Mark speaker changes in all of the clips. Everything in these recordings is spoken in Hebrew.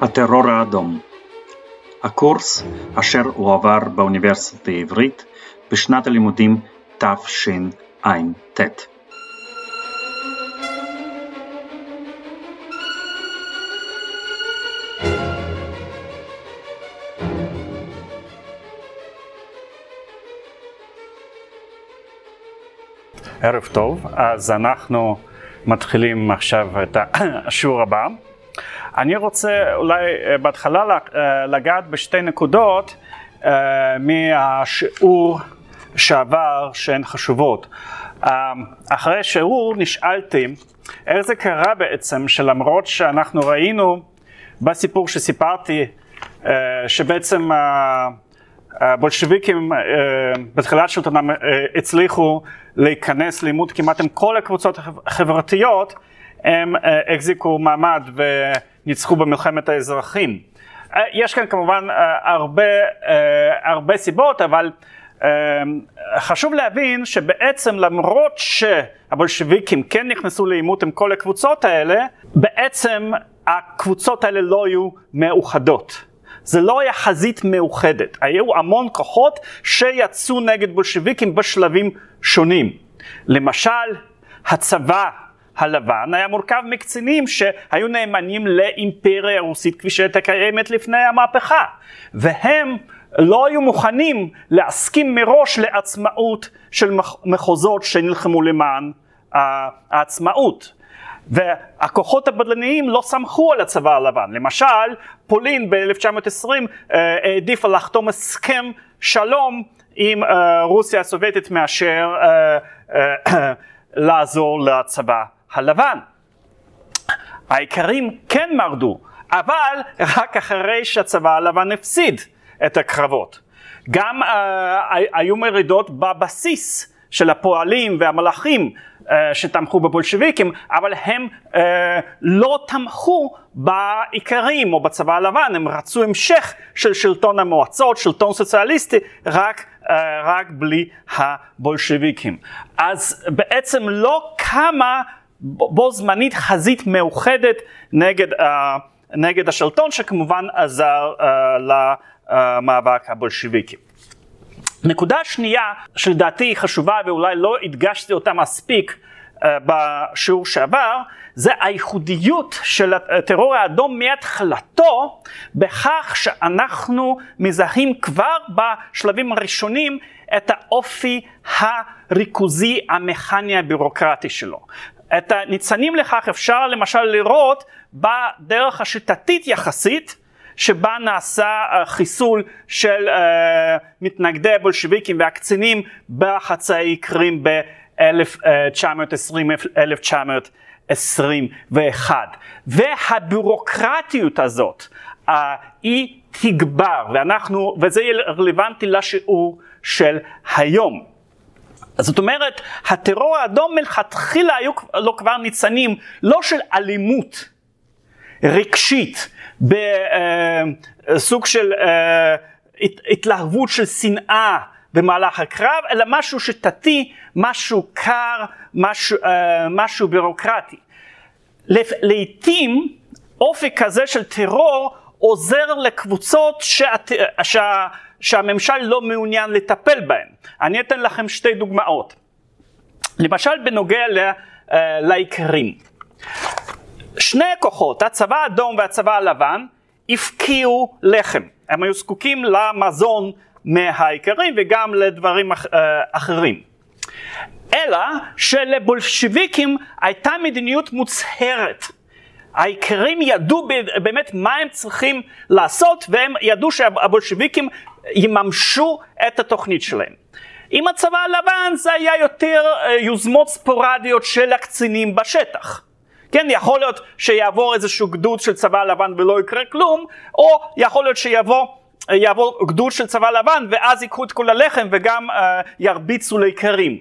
Speaker 1: הטרור האדום הקורס אשר הועבר באוניברסיטה העברית בשנת הלימודים תשע"ט.
Speaker 2: ערב טוב, אז אנחנו מתחילים עכשיו את השיעור הבא. אני רוצה אולי אה, בהתחלה אה, לגעת בשתי נקודות אה, מהשיעור שעבר שהן חשובות. אחרי שיעור נשאלתי איך זה קרה בעצם שלמרות שאנחנו ראינו בסיפור שסיפרתי שבעצם הבולשביקים בתחילת שלטונם הצליחו להיכנס לעימות כמעט עם כל הקבוצות החברתיות, הם החזיקו מעמד וניצחו במלחמת האזרחים. יש כאן כמובן הרבה, הרבה סיבות, אבל חשוב להבין שבעצם למרות שהבולשביקים כן נכנסו לעימות עם כל הקבוצות האלה, בעצם הקבוצות האלה לא היו מאוחדות. זה לא היה חזית מאוחדת, היו המון כוחות שיצאו נגד בולשביקים בשלבים שונים. למשל, הצבא הלבן היה מורכב מקצינים שהיו נאמנים לאימפריה הרוסית כפי שהייתה קיימת לפני המהפכה, והם לא היו מוכנים להסכים מראש לעצמאות של מחוזות שנלחמו למען העצמאות. והכוחות הבדלניים לא סמכו על הצבא הלבן. למשל, פולין ב-1920 אה, העדיפה לחתום הסכם שלום עם אה, רוסיה הסובייטית מאשר אה, לעזור לצבא הלבן. האיכרים כן מרדו, אבל רק אחרי שהצבא הלבן הפסיד את הקרבות. גם uh, היו מרידות בבסיס של הפועלים והמלאכים uh, שתמכו בבולשביקים, אבל הם uh, לא תמכו באיכרים או בצבא הלבן, הם רצו המשך של שלטון המועצות, שלטון סוציאליסטי, רק, uh, רק בלי הבולשביקים. אז בעצם לא קמה בו זמנית חזית מאוחדת נגד, uh, נגד השלטון שכמובן עזר uh, למאבק הבולשיביקי. נקודה שנייה שלדעתי היא חשובה ואולי לא הדגשתי אותה מספיק uh, בשיעור שעבר, זה הייחודיות של הטרור האדום מהתחלתו בכך שאנחנו מזהים כבר בשלבים הראשונים את האופי הריכוזי המכני הבירוקרטי שלו. את הניצנים לכך אפשר למשל לראות בדרך השיטתית יחסית שבה נעשה חיסול של uh, מתנגדי הבולשביקים והקצינים בחצאי קרים ב-1920-1921. והבירוקרטיות הזאת uh, היא תגבר, ואנחנו, וזה יהיה רלוונטי לשיעור של היום. זאת אומרת, הטרור האדום מלכתחילה היו לו כבר ניצנים לא של אלימות רגשית, בסוג של אה, התלהבות של שנאה במהלך הקרב, אלא משהו שיטתי, משהו קר, משהו, אה, משהו בירוקרטי. לעתים אופי כזה של טרור עוזר לקבוצות שאת, שה, שהממשל לא מעוניין לטפל בהן. אני אתן לכם שתי דוגמאות. למשל בנוגע ל, uh, לאיכרים. שני הכוחות, הצבא האדום והצבא הלבן, הפקיעו לחם. הם היו זקוקים למזון מהאיכרים וגם לדברים אח, uh, אחרים. אלא שלבולשביקים הייתה מדיניות מוצהרת. האיכרים ידעו באמת מה הם צריכים לעשות והם ידעו שהבולשביקים יממשו את התוכנית שלהם. עם הצבא הלבן זה היה יותר אה, יוזמות ספורדיות של הקצינים בשטח. כן, יכול להיות שיעבור איזשהו גדוד של צבא לבן ולא יקרה כלום, או יכול להיות שיבוא יעבור גדוד של צבא לבן ואז ייקחו את כל הלחם וגם uh, ירביצו לאיכרים.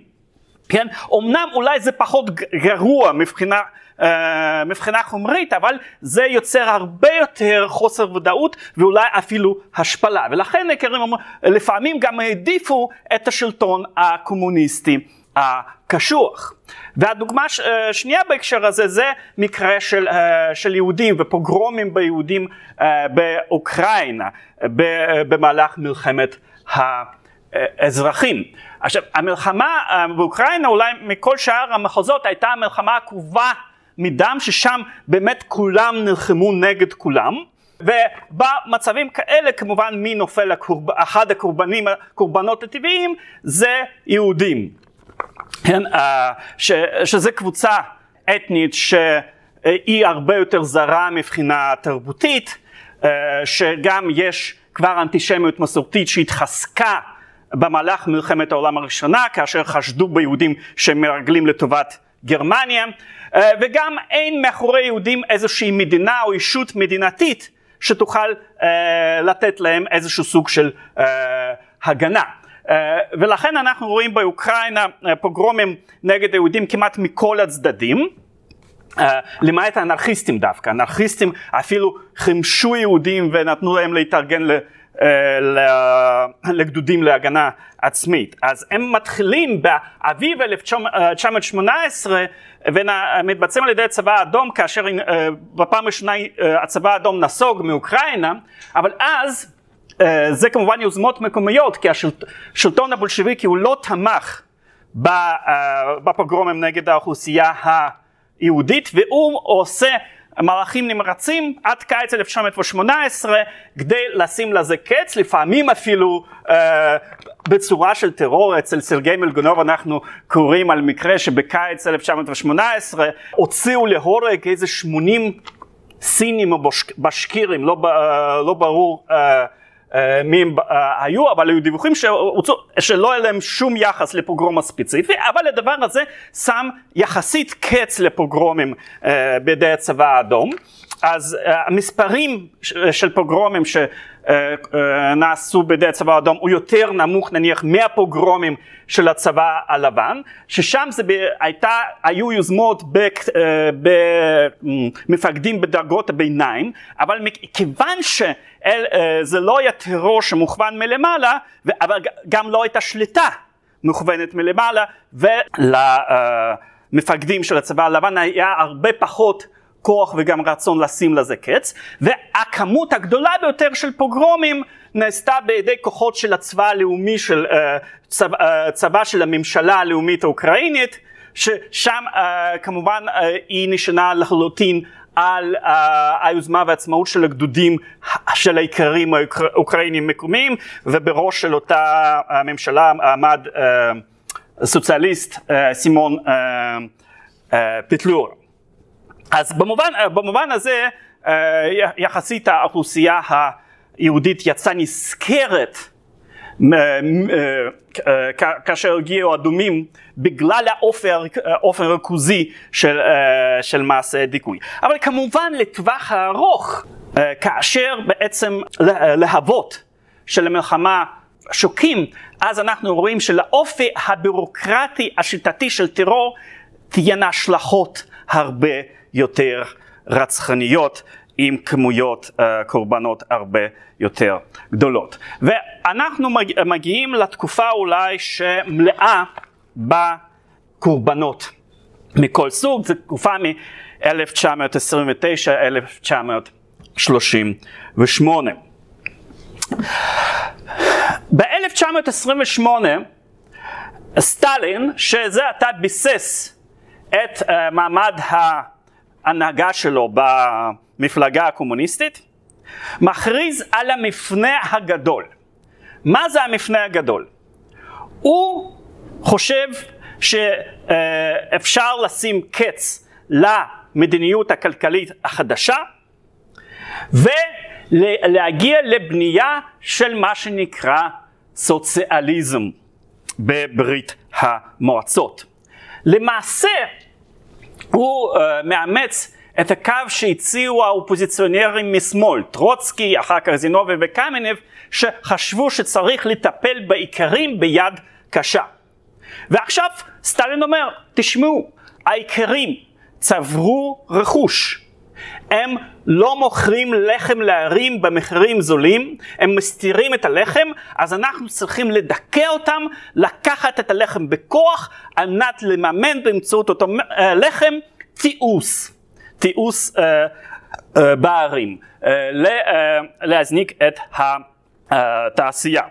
Speaker 2: כן, אמנם אולי זה פחות גרוע מבחינה אה, מבחינה חומרית, אבל זה יוצר הרבה יותר חוסר ודאות ואולי אפילו השפלה. ולכן לפעמים גם העדיפו את השלטון הקומוניסטי הקשוח. והדוגמה השנייה בהקשר הזה זה מקרה של, של יהודים ופוגרומים ביהודים באוקראינה במהלך מלחמת האזרחים. עכשיו המלחמה באוקראינה אולי מכל שאר המחוזות הייתה המלחמה עקובה מדם ששם באמת כולם נלחמו נגד כולם. ובמצבים כאלה כמובן מי נופל לקורב... אחד הקורבנים, הקורבנות הטבעיים זה יהודים, כן, ש, שזה קבוצה אתנית שהיא הרבה יותר זרה מבחינה תרבותית, שגם יש כבר אנטישמיות מסורתית שהתחזקה במהלך מלחמת העולם הראשונה כאשר חשדו ביהודים שהם מרגלים לטובת גרמניה וגם אין מאחורי יהודים איזושהי מדינה או ישות מדינתית שתוכל uh, לתת להם איזשהו סוג של uh, הגנה. ולכן אנחנו רואים באוקראינה פוגרומים נגד היהודים כמעט מכל הצדדים. Uh, למעט האנרכיסטים דווקא, האנרכיסטים אפילו חימשו יהודים ונתנו להם להתארגן ל, uh, לגדודים להגנה עצמית. אז הם מתחילים באביב 1918 ומתבצעים על ידי הצבא האדום כאשר אה, בפעם הראשונה אה, הצבא האדום נסוג מאוקראינה, אבל אז אה, זה כמובן יוזמות מקומיות כי השלטון הבולשביקי הוא לא תמך בפוגרומים נגד האוכלוסייה היהודית והוא עושה מהלכים נמרצים עד קיץ 1918 כדי לשים לזה קץ, לפעמים אפילו בצורה של טרור. אצל סרגי מלגונוב אנחנו קוראים על מקרה שבקיץ 1918 הוציאו להורג איזה 80 סינים או בשקירים, לא, אה, לא ברור אה, אה, מי הם היו, אבל היו דיווחים שלא היה להם שום יחס לפוגרום הספציפי, אבל הדבר הזה שם יחסית קץ לפוגרומים בידי הצבא האדום. אז המספרים של פוגרומים שנעשו בידי הצבא האדום הוא יותר נמוך נניח מהפוגרומים של הצבא הלבן, ששם זה הייתה, היו יוזמות במפקדים בדרגות הביניים, אבל מכיוון שזה לא היה טרור שמוכוון מלמעלה, אבל גם לא הייתה שליטה מוכוונת מלמעלה, ולמפקדים של הצבא הלבן היה הרבה פחות כוח וגם רצון לשים לזה קץ, והכמות הגדולה ביותר של פוגרומים נעשתה בידי כוחות של הצבא הלאומי של uh, צבא, uh, צבא של הממשלה הלאומית האוקראינית, ששם uh, כמובן היא נשענה לחלוטין על היוזמה והעצמאות של הגדודים של האיכרים האוקראינים מקומיים ובראש של אותה הממשלה עמד סוציאליסט סימון uh, uh, פטלור. אז במובן, במובן הזה אה, יחסית האוכלוסייה היהודית יצאה נשכרת אה, אה, כאשר הגיעו אדומים בגלל האופן ריכוזי של, של מעשה דיכוי. אבל כמובן לטווח הארוך, כאשר בעצם להבות של המלחמה שוקים, אז אנחנו רואים שלאופי הבירוקרטי השיטתי של טרור תהיינה השלכות הרבה יותר רצחניות עם כמויות uh, קורבנות הרבה יותר גדולות. ואנחנו מגיעים לתקופה אולי שמלאה בקורבנות מכל סוג, זו תקופה מ-1929-1938. ב-1928 סטלין, שזה עתה ביסס את uh, מעמד ה... ההנהגה שלו במפלגה הקומוניסטית, מכריז על המפנה הגדול. מה זה המפנה הגדול? הוא חושב שאפשר לשים קץ למדיניות הכלכלית החדשה ולהגיע לבנייה של מה שנקרא סוציאליזם בברית המועצות. למעשה הוא uh, מאמץ את הקו שהציעו האופוזיציונרים משמאל, טרוצקי, אחר כך זינובי וקמינב, שחשבו שצריך לטפל בעיקרים ביד קשה. ועכשיו סטלין אומר, תשמעו, העיקרים צברו רכוש, הם לא מוכרים לחם לערים במחירים זולים, הם מסתירים את הלחם, אז אנחנו צריכים לדכא אותם, לקחת את הלחם בכוח, על מנת לממן באמצעות אותו אה, לחם תיעוש, תיעוש אה, אה, בערים, אה, אה, להזניק את התעשייה.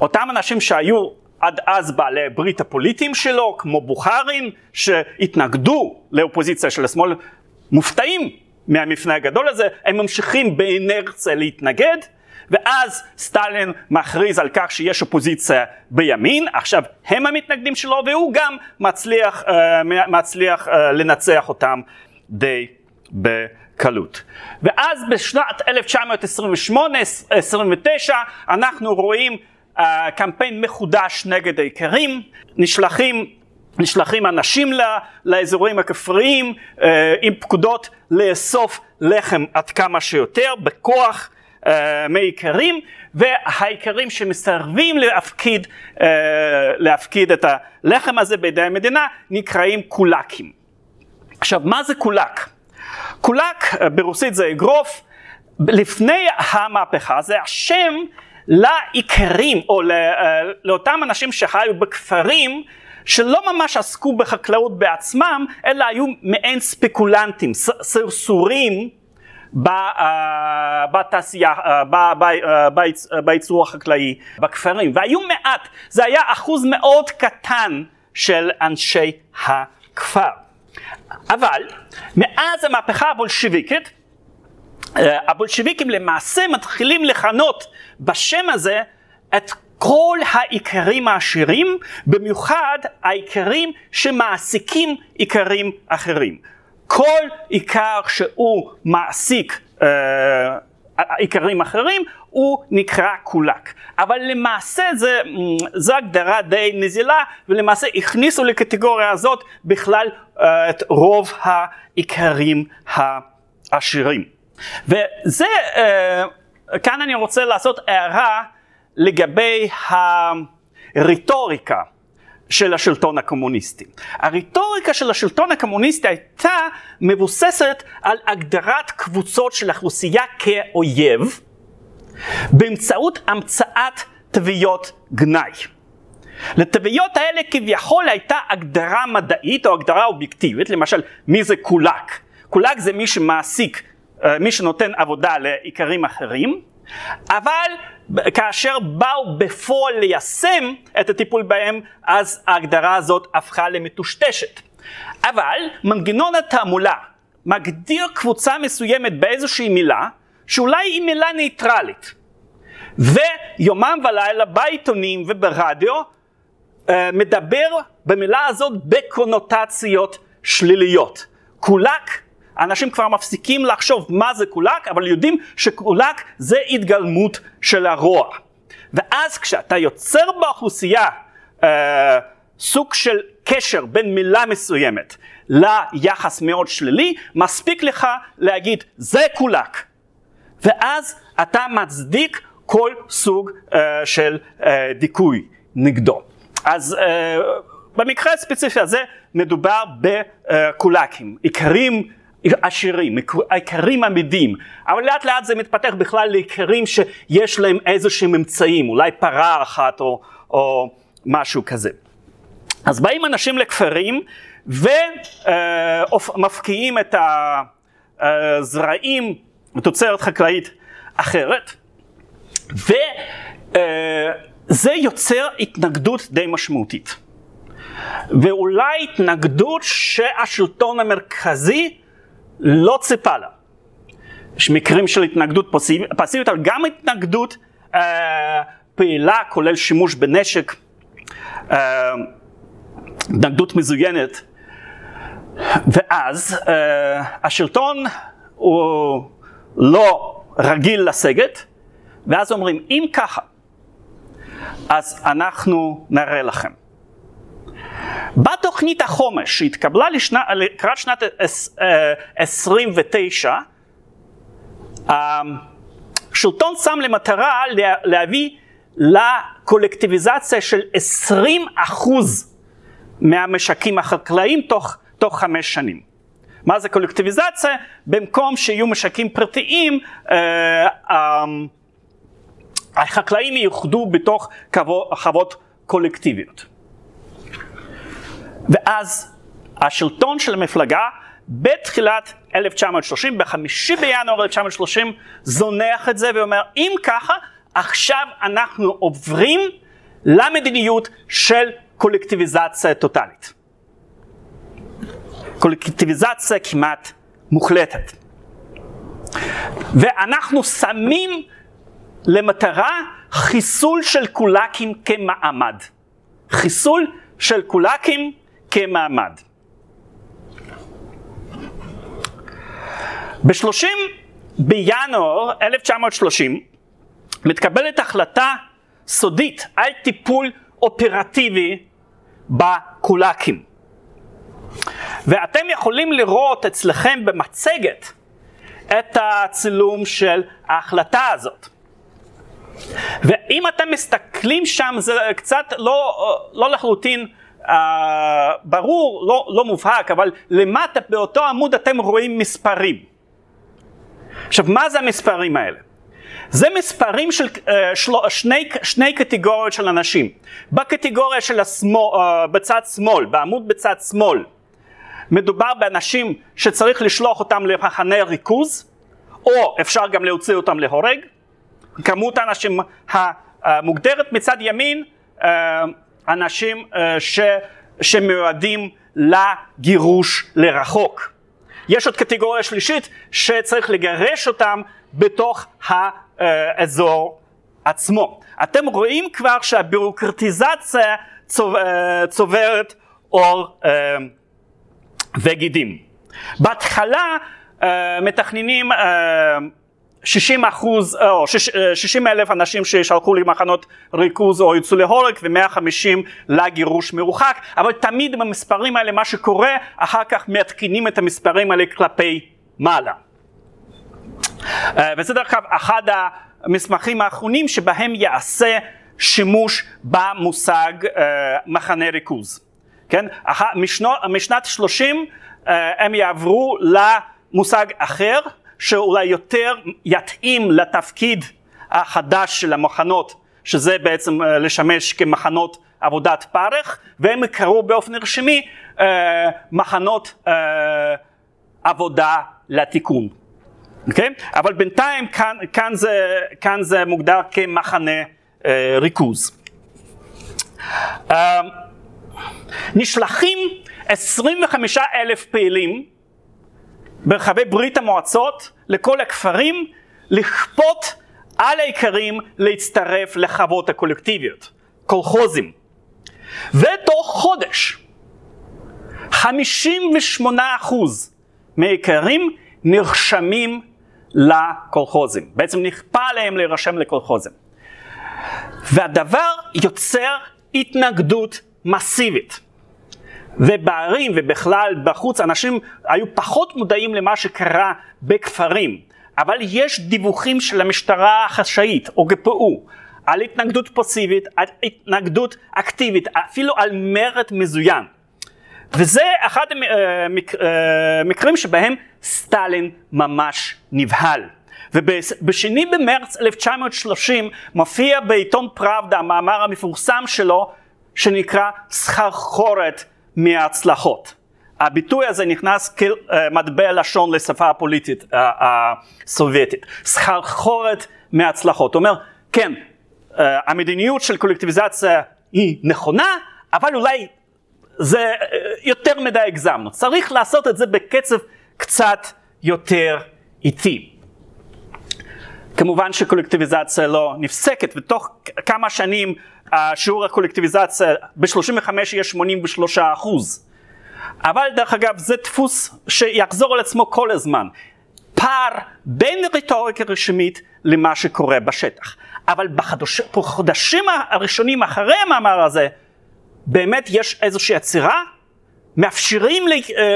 Speaker 2: אותם אנשים שהיו עד אז בעלי ברית הפוליטיים שלו, כמו בוכרין, שהתנגדו לאופוזיציה של השמאל, מופתעים מהמפנה הגדול הזה, הם ממשיכים באינרציה להתנגד, ואז סטלין מכריז על כך שיש אופוזיציה בימין, עכשיו הם המתנגדים שלו, והוא גם מצליח, uh, מצליח uh, לנצח אותם די בקלות. ואז בשנת 1928-29 אנחנו רואים uh, קמפיין מחודש נגד האיכרים, נשלחים נשלחים אנשים לאזורים הכפריים אה, עם פקודות לאסוף לחם עד כמה שיותר בכוח אה, מאיכרים והאיכרים שמסרבים להפקיד, אה, להפקיד את הלחם הזה בידי המדינה נקראים קולקים. עכשיו מה זה קולק? קולק ברוסית זה אגרוף, לפני המהפכה זה השם לאיכרים או לאותם אנשים שחיו בכפרים שלא ממש עסקו בחקלאות בעצמם, אלא היו מעין ספקולנטים, סרסורים אה, בתעשייה, אה, אה, בייצור החקלאי בכפרים, והיו מעט, זה היה אחוז מאוד קטן של אנשי הכפר. אבל מאז המהפכה הבולשיביקית, הבולשיביקים למעשה מתחילים לכנות בשם הזה את כל האיכרים העשירים, במיוחד האיכרים שמעסיקים איכרים אחרים. כל איכר שהוא מעסיק אה, איכרים אחרים, הוא נקרא קולק. אבל למעשה זה, זו הגדרה די נזילה, ולמעשה הכניסו לקטגוריה הזאת בכלל אה, את רוב האיכרים העשירים. וזה, אה, כאן אני רוצה לעשות הערה לגבי הרטוריקה של השלטון הקומוניסטי. הרטוריקה של השלטון הקומוניסטי הייתה מבוססת על הגדרת קבוצות של אוכלוסייה כאויב באמצעות המצאת תוויות גנאי. לתוויות האלה כביכול הייתה הגדרה מדעית או הגדרה אובייקטיבית, למשל מי זה קולק? קולק זה מי שמעסיק, אה, מי שנותן עבודה לאיכרים אחרים, אבל כאשר באו בפועל ליישם את הטיפול בהם, אז ההגדרה הזאת הפכה למטושטשת. אבל מנגנון התעמולה מגדיר קבוצה מסוימת באיזושהי מילה, שאולי היא מילה ניטרלית. ויומם ולילה בעיתונים וברדיו אה, מדבר במילה הזאת בקונוטציות שליליות. קולק אנשים כבר מפסיקים לחשוב מה זה קולק, אבל יודעים שקולק זה התגלמות של הרוע. ואז כשאתה יוצר באוכלוסייה אה, סוג של קשר בין מילה מסוימת ליחס מאוד שלילי, מספיק לך להגיד זה קולק. ואז אתה מצדיק כל סוג אה, של אה, דיכוי נגדו. אז אה, במקרה הספציפי הזה מדובר בקולקים, עיקרים עשירים, עיקרים עמידים, אבל לאט לאט זה מתפתח בכלל לעיקרים שיש להם איזה שהם אמצעים, אולי פרה אחת או, או משהו כזה. אז באים אנשים לכפרים ומפקיעים את הזרעים בתוצרת חקלאית אחרת, וזה יוצר התנגדות די משמעותית. ואולי התנגדות שהשלטון המרכזי לא ציפה לה. יש מקרים של התנגדות פסיבית, אבל גם התנגדות אה, פעילה, כולל שימוש בנשק, אה, התנגדות מזוינת. ואז אה, השלטון הוא לא רגיל לסגת, ואז אומרים, אם ככה, אז אנחנו נראה לכם. בתוכנית החומש שהתקבלה לשנה, לקראת שנת 29, השלטון שם למטרה להביא לקולקטיביזציה של 20 אחוז מהמשקים החקלאיים תוך, תוך חמש שנים. מה זה קולקטיביזציה? במקום שיהיו משקים פרטיים, אה, אה, החקלאים ייוחדו בתוך חוות קולקטיביות. ואז השלטון של המפלגה בתחילת 1930, בחמישי בינואר 1930, זונח את זה ואומר, אם ככה, עכשיו אנחנו עוברים למדיניות של קולקטיביזציה טוטאלית. קולקטיביזציה כמעט מוחלטת. ואנחנו שמים למטרה חיסול של קולקים כמעמד. חיסול של קולקים כמעמד. ב-30 בינואר 1930 מתקבלת החלטה סודית על טיפול אופרטיבי בקולקים. ואתם יכולים לראות אצלכם במצגת את הצילום של ההחלטה הזאת. ואם אתם מסתכלים שם זה קצת לא, לא לחלוטין ברור, לא, לא מובהק, אבל למטה באותו עמוד אתם רואים מספרים. עכשיו מה זה המספרים האלה? זה מספרים של uh, של, שני, שני קטגוריות של אנשים. בקטגוריה של השמאל, uh, בצד שמאל, בעמוד בצד שמאל, מדובר באנשים שצריך לשלוח אותם למחנה ריכוז, או אפשר גם להוציא אותם להורג. כמות האנשים המוגדרת מצד ימין, אה, אנשים אה, ש, שמיועדים לגירוש לרחוק. יש עוד קטגוריה שלישית שצריך לגרש אותם בתוך האזור עצמו. אתם רואים כבר שהבירוקרטיזציה אה, צוברת עור וגידים. בהתחלה מתכננים 60 אחוז, או 60 אלף אנשים ששלחו למחנות ריכוז או יצאו להורג ו-150 לגירוש מרוחק, אבל תמיד במספרים האלה מה שקורה, אחר כך מעדכנים את המספרים האלה כלפי מעלה. אה, וזה דרך אגב אחד המסמכים האחרונים שבהם יעשה שימוש במושג מחנה ריכוז. כן? משנו, משנת 30 uh, אה, הם יעברו למושג אחר, שאולי יותר יתאים לתפקיד החדש של המחנות, שזה בעצם אה, לשמש כמחנות עבודת פרך, והם יקראו באופן רשמי אה, מחנות אה, עבודה לתיקון. Okay? אוקיי? אבל בינתיים כאן, כאן, זה, כאן זה מוגדר כמחנה אה, ריכוז. אה, נשלחים 25 אלף פעילים ברחבי ברית המועצות לכל הכפרים לכפות על האיכרים להצטרף לחוות הקולקטיביות, קולחוזים. ותוך חודש 58% מהאיכרים נרשמים לקולחוזים. בעצם נכפה עליהם להירשם לקולחוזים. והדבר יוצר התנגדות מסיבית. ובערים ובכלל בחוץ אנשים היו פחות מודעים למה שקרה בכפרים, אבל יש דיווחים של המשטרה החשאית או גפ"ו על התנגדות פסיבית, על התנגדות אקטיבית, אפילו על מרד מזוין. וזה אחד המקרים אה, שבהם סטלין ממש נבהל. ובשני במרץ 1930 מופיע בעיתון פראבדה המאמר המפורסם שלו שנקרא סחרחורת מההצלחות. הביטוי הזה נכנס כמטבע לשון לשפה הפוליטית הסובייטית. סחרחורת מההצלחות. אומר, כן, אה, המדיניות של קולקטיביזציה היא נכונה, אבל אולי זה אה, יותר מדי הגזמנו. צריך לעשות את זה בקצב קצת יותר איטי. כמובן שקולקטיביזציה לא נפסקת, ותוך כמה שנים שיעור הקולקטיביזציה ב-35 יהיה 83 אחוז. אבל דרך אגב זה דפוס שיחזור על עצמו כל הזמן. פער בין רטוריקה רשמית למה שקורה בשטח. אבל בחודשים הראשונים אחרי המאמר הזה, באמת יש איזושהי עצירה, מאפשרים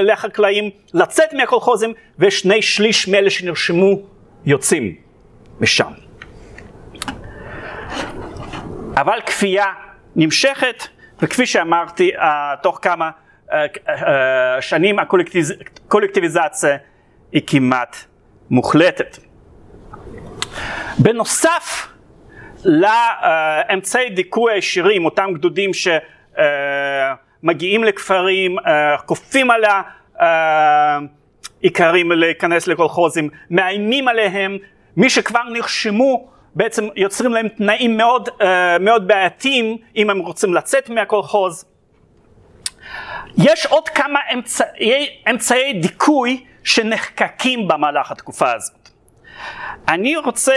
Speaker 2: לחקלאים לצאת מהקולחוזים, ושני שליש מאלה שנרשמו יוצאים משם. אבל כפייה נמשכת, וכפי שאמרתי, uh, תוך כמה uh, שנים הקולקטיביזציה היא כמעט מוחלטת. בנוסף לאמצעי דיכוי הישירים, אותם גדודים שמגיעים לכפרים, כופים על האיכרים להיכנס לקולחוזים, מאיימים עליהם, מי שכבר נרשמו בעצם יוצרים להם תנאים מאוד, מאוד בעייתיים אם הם רוצים לצאת מהקולחוז. יש עוד כמה אמצעי, אמצעי דיכוי שנחקקים במהלך התקופה הזאת. אני רוצה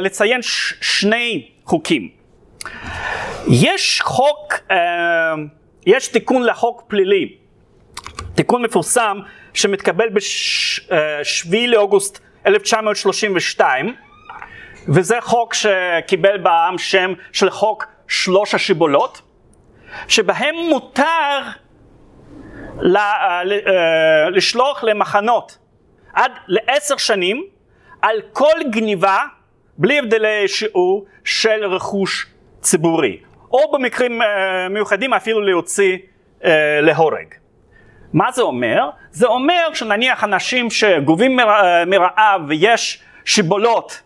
Speaker 2: לציין ש- שני חוקים. יש חוק, אה, יש תיקון לחוק פלילי, תיקון מפורסם שמתקבל ב-7 לאוגוסט 1932, וזה חוק שקיבל בעם שם של חוק שלוש השיבולות, שבהם מותר אה, לשלוח למחנות עד לעשר שנים על כל גניבה, בלי הבדלי שיעור, של רכוש ציבורי, או במקרים אה, מיוחדים אפילו להוציא אה, להורג. מה זה אומר? זה אומר שנניח אנשים שגובים מרעב ויש שיבולות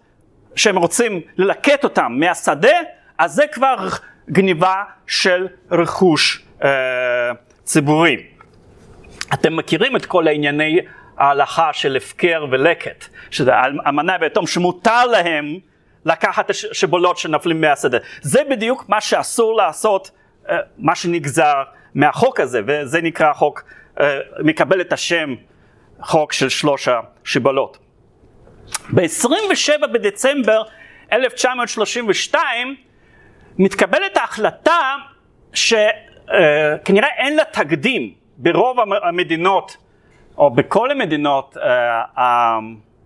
Speaker 2: שהם רוצים ללקט אותם מהשדה, אז זה כבר גניבה של רכוש אה, ציבורי. אתם מכירים את כל הענייני ההלכה של הפקר ולקט, שזה אמנה ויתום שמותר להם לקחת שיבולות שנפלים מהשדה. זה בדיוק מה שאסור לעשות, אה, מה שנגזר מהחוק הזה, וזה נקרא חוק, אה, מקבל את השם חוק של שלוש השיבולות. ב-27 בדצמבר 1932 מתקבלת ההחלטה שכנראה אין לה תקדים ברוב המדינות או בכל המדינות אה,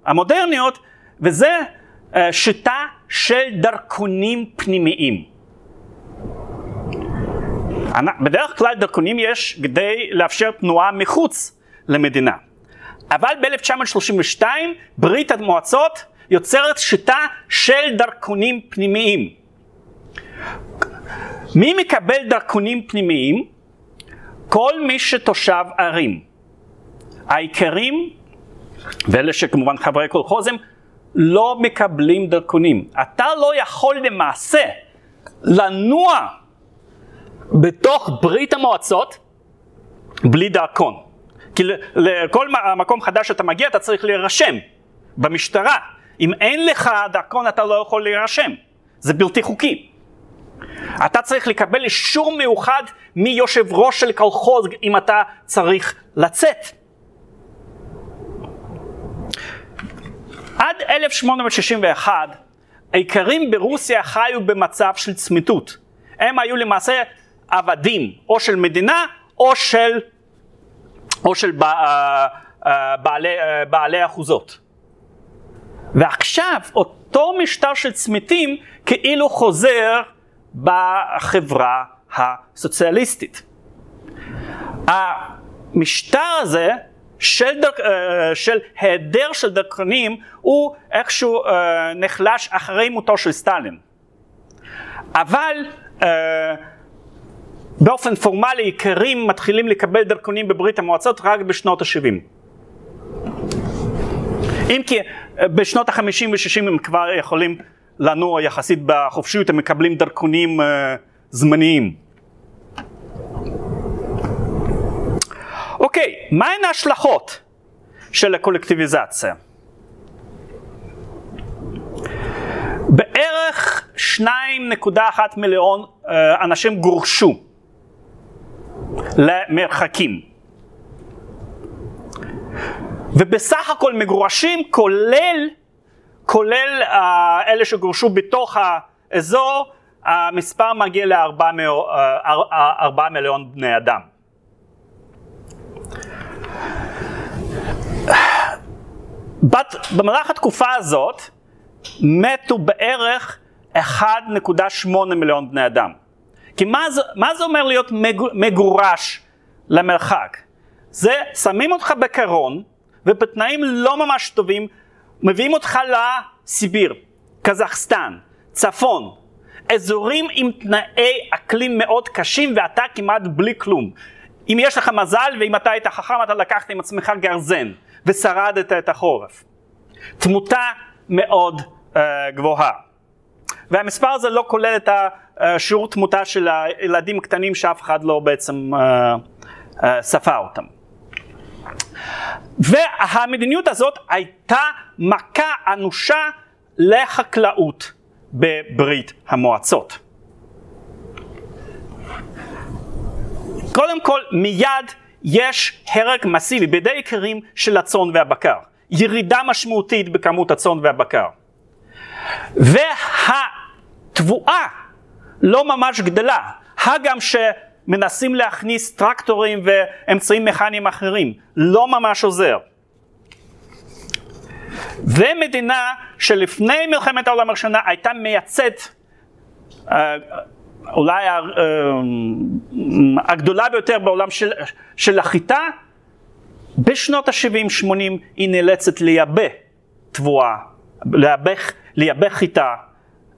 Speaker 2: המודרניות וזה אה, שיטה של דרכונים פנימיים. בדרך כלל דרכונים יש כדי לאפשר תנועה מחוץ למדינה. אבל ב-1932 ברית המועצות יוצרת שיטה של דרכונים פנימיים. מי מקבל דרכונים פנימיים? כל מי שתושב ערים. האיכרים, ואלה שכמובן חברי קולחוזים, לא מקבלים דרכונים. אתה לא יכול למעשה לנוע בתוך ברית המועצות בלי דרכון. כי לכל מקום חדש שאתה מגיע אתה צריך להירשם במשטרה. אם אין לך דרכון אתה לא יכול להירשם. זה בלתי חוקי. אתה צריך לקבל אישור מיוחד מיושב ראש של קלחוז אם אתה צריך לצאת. עד 1861 האיכרים ברוסיה חיו במצב של צמיתות. הם היו למעשה עבדים, או של מדינה או של, או של בע, בעלי, בעלי אחוזות. ועכשיו אותו משטר של צמיתים כאילו חוזר בחברה הסוציאליסטית. המשטר הזה של, אה, של היעדר של דרכונים הוא איכשהו אה, נחלש אחרי מותו של סטלין. אבל אה, באופן פורמלי עיקרים מתחילים לקבל דרכונים בברית המועצות רק בשנות ה-70. אם כי בשנות ה-50 ו-60 הם כבר יכולים לנוע יחסית בחופשיות, הם מקבלים דרכונים uh, זמניים. אוקיי, מהן ההשלכות של הקולקטיביזציה? בערך 2.1 מיליון uh, אנשים גורשו למרחקים. ובסך הכל מגורשים כולל כולל uh, אלה שגורשו בתוך האזור, המספר מגיע לארבעה uh, מיליון בני אדם. בת, במהלך התקופה הזאת מתו בערך 1.8 מיליון בני אדם. כי מה זה, מה זה אומר להיות מגורש למרחק? זה שמים אותך בקרון ובתנאים לא ממש טובים מביאים אותך לסיביר, קזחסטן, צפון, אזורים עם תנאי אקלים מאוד קשים ואתה כמעט בלי כלום. אם יש לך מזל ואם אתה היית חכם אתה לקחת עם עצמך גרזן ושרדת את החורף. תמותה מאוד uh, גבוהה. והמספר הזה לא כולל את השיעור תמותה של הילדים קטנים שאף אחד לא בעצם uh, uh, ספר אותם. והמדיניות הזאת הייתה מכה אנושה לחקלאות בברית המועצות. קודם כל מיד יש הרג מסיבי בידי עיקרים של הצאן והבקר, ירידה משמעותית בכמות הצאן והבקר. והתבואה לא ממש גדלה, הגם שמנסים להכניס טרקטורים ואמצעים מכניים אחרים, לא ממש עוזר. ומדינה שלפני מלחמת העולם הראשונה הייתה מייצאת אה, אולי אה, הגדולה ביותר בעולם של, של החיטה, בשנות ה-70-80 היא נאלצת לייבא תבואה, לייבא, חיטה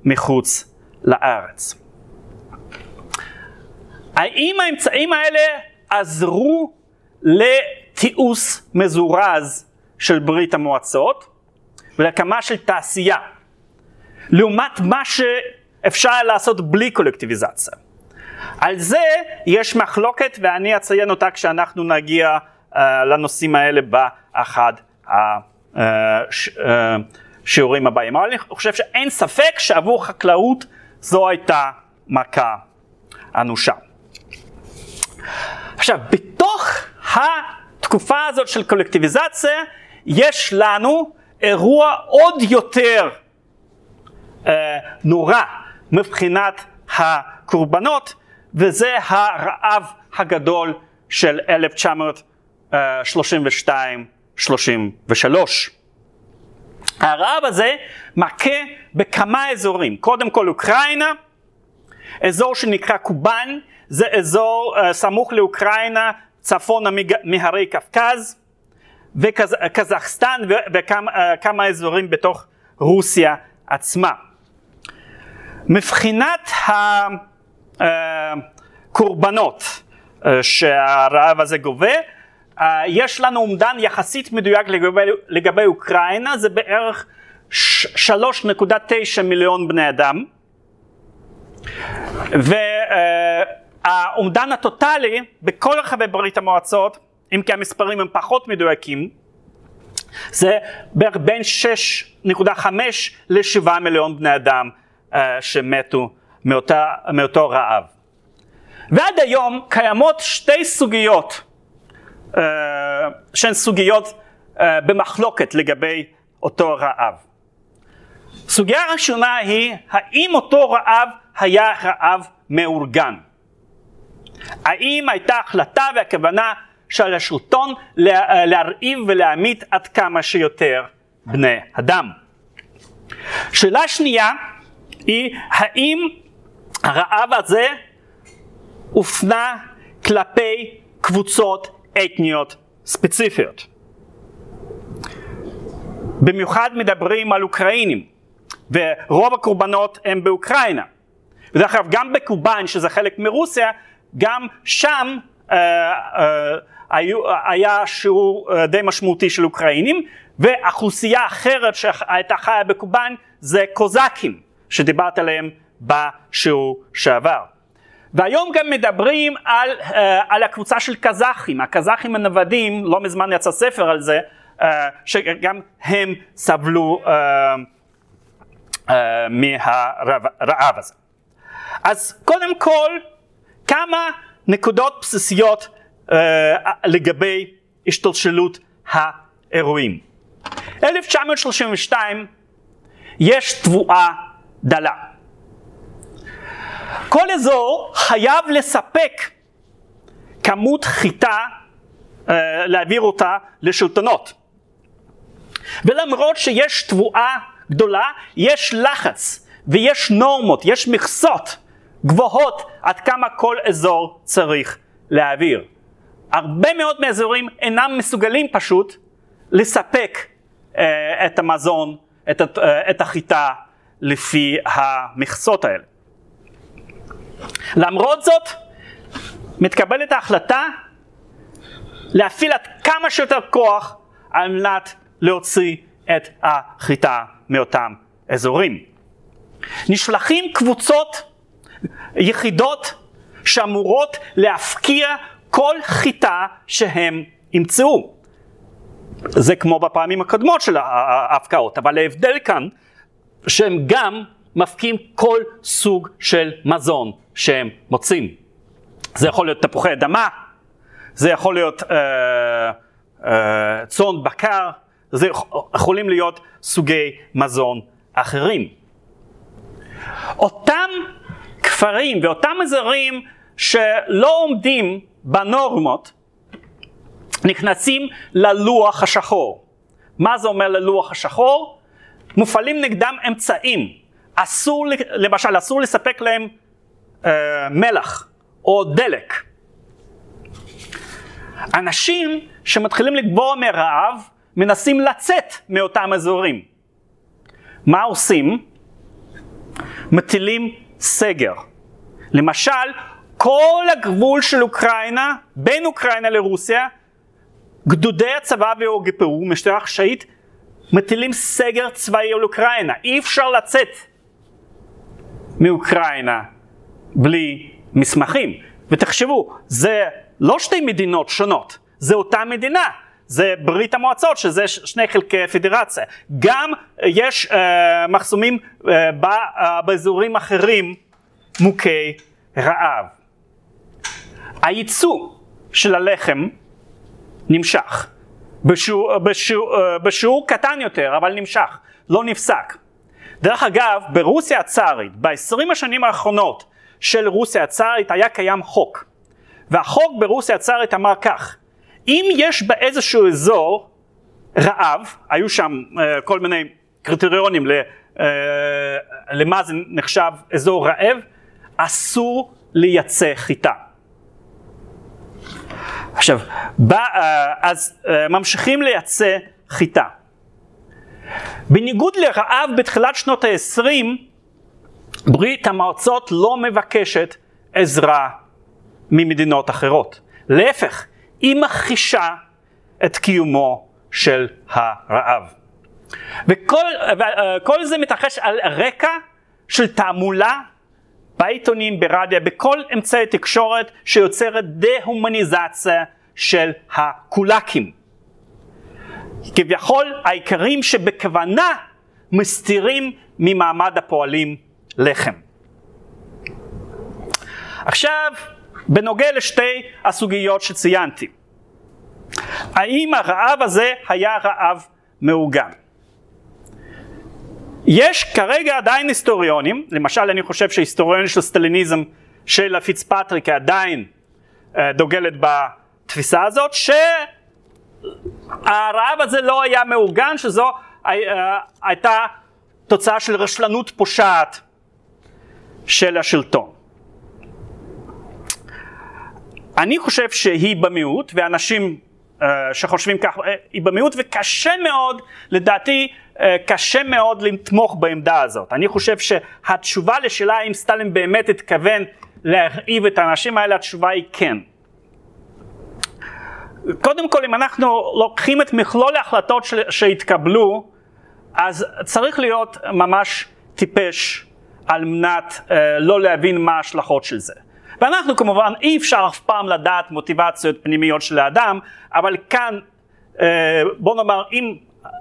Speaker 2: מחוץ לארץ. האם האמצעים האלה עזרו לתיעוש מזורז של ברית המועצות ולהקמה של תעשייה, לעומת מה שאפשר לעשות בלי קולקטיביזציה. על זה יש מחלוקת ואני אציין אותה כשאנחנו נגיע uh, לנושאים האלה באחד השיעורים הבאים. אבל אני חושב שאין ספק שעבור חקלאות זו הייתה מכה אנושה. עכשיו, בתוך התקופה הזאת של קולקטיביזציה, יש לנו אירוע עוד יותר אה, נורא מבחינת הקורבנות, וזה הרעב הגדול של 1932-33. הרעב הזה מכה בכמה אזורים, קודם כל אוקראינה, אזור שנקרא קובאן, זה אזור uh, סמוך לאוקראינה, צפונה מהרי קווקז, וקזחסטן וכמה uh, אזורים בתוך רוסיה עצמה. מבחינת הקורבנות uh, שהרעב הזה גובה, יש לנו אומדן יחסית מדויק לגבי, לגבי אוקראינה, זה בערך 3.9 מיליון בני אדם. והאומדן הטוטלי בכל רחבי ברית המועצות, אם כי המספרים הם פחות מדויקים, זה בערך בין 6.5 ל-7 מיליון בני אדם uh, שמתו מאותה, מאותו רעב. ועד היום קיימות שתי סוגיות uh, שהן סוגיות uh, במחלוקת לגבי אותו רעב. סוגיה ראשונה היא האם אותו רעב היה רעב מאורגן? האם הייתה החלטה והכוונה של השלטון להרעיב ולהמית עד כמה שיותר בני אדם? שאלה שנייה היא האם הרעב הזה הופנה כלפי קבוצות אתניות ספציפיות. במיוחד מדברים על אוקראינים, ורוב הקורבנות הם באוקראינה. ודרך אגב, גם בקובאן, שזה חלק מרוסיה, גם שם אה, אה, היה שיעור אה, די משמעותי של אוקראינים, ואוכלוסייה אחרת שהייתה חיה בקובאן זה קוזקים, שדיברת עליהם בשיעור שעבר. והיום גם מדברים על, uh, על הקבוצה של קזחים, הקזחים הנוודים, לא מזמן יצא ספר על זה, uh, שגם הם סבלו uh, uh, מהרעב הזה. אז קודם כל, כמה נקודות בסיסיות uh, לגבי השתלשלות האירועים. 1932 יש תבואה דלה. כל אזור חייב לספק כמות חיטה, uh, להעביר אותה לשלטונות. ולמרות שיש תבואה גדולה, יש לחץ ויש נורמות, יש מכסות גבוהות עד כמה כל אזור צריך להעביר. הרבה מאוד מאזורים אינם מסוגלים פשוט לספק uh, את המזון, את, uh, את החיטה, לפי המכסות האלה. למרות זאת, מתקבלת ההחלטה להפעיל עד כמה שיותר כוח על מנת להוציא את החיטה מאותם אזורים. נשלחים קבוצות, יחידות, שאמורות להפקיע כל חיטה שהם ימצאו. זה כמו בפעמים הקודמות של ההפקעות, אבל ההבדל כאן שהם גם מפקיעים כל סוג של מזון שהם מוצאים. זה יכול להיות תפוחי אדמה, זה יכול להיות אה, אה, צאן בקר, זה יכולים להיות סוגי מזון אחרים. אותם כפרים ואותם אזורים שלא עומדים בנורמות נכנסים ללוח השחור. מה זה אומר ללוח השחור? מופעלים נגדם אמצעים. אסור, למשל, אסור לספק להם אה, מלח או דלק. אנשים שמתחילים לגבור מרעב מנסים לצאת מאותם אזורים. מה עושים? מטילים סגר. למשל, כל הגבול של אוקראינה, בין אוקראינה לרוסיה, גדודי הצבא והאוגפו, משטרה חשאית, מטילים סגר צבאי על אוקראינה. אי אפשר לצאת מאוקראינה בלי מסמכים. ותחשבו, זה לא שתי מדינות שונות, זה אותה מדינה. זה ברית המועצות, שזה שני חלקי פדרציה. גם יש uh, מחסומים uh, באזורים אחרים מוכי רעב. הייצוא של הלחם נמשך, בשיעור, בשיעור, בשיעור קטן יותר, אבל נמשך, לא נפסק. דרך אגב, ברוסיה הצארית, ב-20 השנים האחרונות של רוסיה הצארית היה קיים חוק. והחוק ברוסיה הצארית אמר כך, אם יש באיזשהו אזור רעב, היו שם uh, כל מיני קריטריונים ל, uh, למה זה נחשב אזור רעב, אסור לייצא חיטה. עכשיו, בא, uh, אז uh, ממשיכים לייצא חיטה. בניגוד לרעב בתחילת שנות ה-20, ברית המועצות לא מבקשת עזרה ממדינות אחרות. להפך, היא מכחישה את קיומו של הרעב. וכל זה מתרחש על רקע של תעמולה בעיתונים, ברדיו, בכל אמצעי תקשורת שיוצרת דה-הומניזציה של הקולאקים. כביכול העיקרים שבכוונה מסתירים ממעמד הפועלים לחם. עכשיו, בנוגע לשתי הסוגיות שציינתי. האם הרעב הזה היה רעב מאורגן? יש כרגע עדיין היסטוריונים, למשל אני חושב שהיסטוריון של סטליניזם של פיצפטריק עדיין אה, דוגלת בתפיסה הזאת, שהרעב הזה לא היה מאורגן, שזו אה, הייתה תוצאה של רשלנות פושעת של השלטון. אני חושב שהיא במיעוט, ואנשים uh, שחושבים כך, uh, היא במיעוט, וקשה מאוד, לדעתי, uh, קשה מאוד לתמוך בעמדה הזאת. אני חושב שהתשובה לשאלה האם סטלין באמת התכוון להרעיב את האנשים האלה, התשובה היא כן. קודם כל, אם אנחנו לוקחים את מכלול ההחלטות שהתקבלו, אז צריך להיות ממש טיפש על מנת uh, לא להבין מה ההשלכות של זה. ואנחנו כמובן אי אפשר אף פעם לדעת מוטיבציות פנימיות של האדם, אבל כאן אה, בוא נאמר אם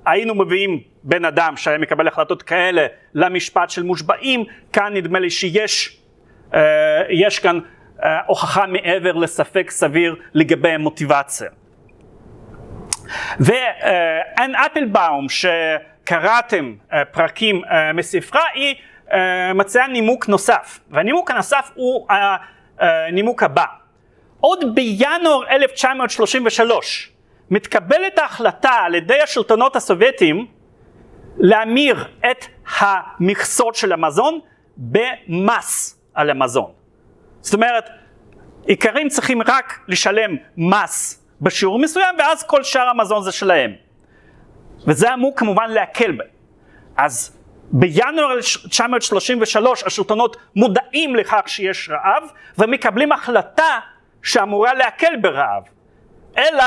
Speaker 2: היינו מביאים בן אדם שהיה מקבל החלטות כאלה למשפט של מושבעים, כאן נדמה לי שיש אה, יש כאן אה, הוכחה מעבר לספק סביר לגבי המוטיבציה. ואן אפלבאום שקראתם פרקים מספרה היא מציעה נימוק נוסף והנימוק הנוסף הוא הנימוק הבא. עוד בינואר 1933 מתקבלת ההחלטה על ידי השלטונות הסובייטיים להמיר את המכסות של המזון במס על המזון. זאת אומרת, איכרים צריכים רק לשלם מס בשיעור מסוים ואז כל שאר המזון זה שלהם. וזה אמור כמובן להקל בהם. אז בינואר 1933 השלטונות מודעים לכך שיש רעב ומקבלים החלטה שאמורה להקל ברעב. אלא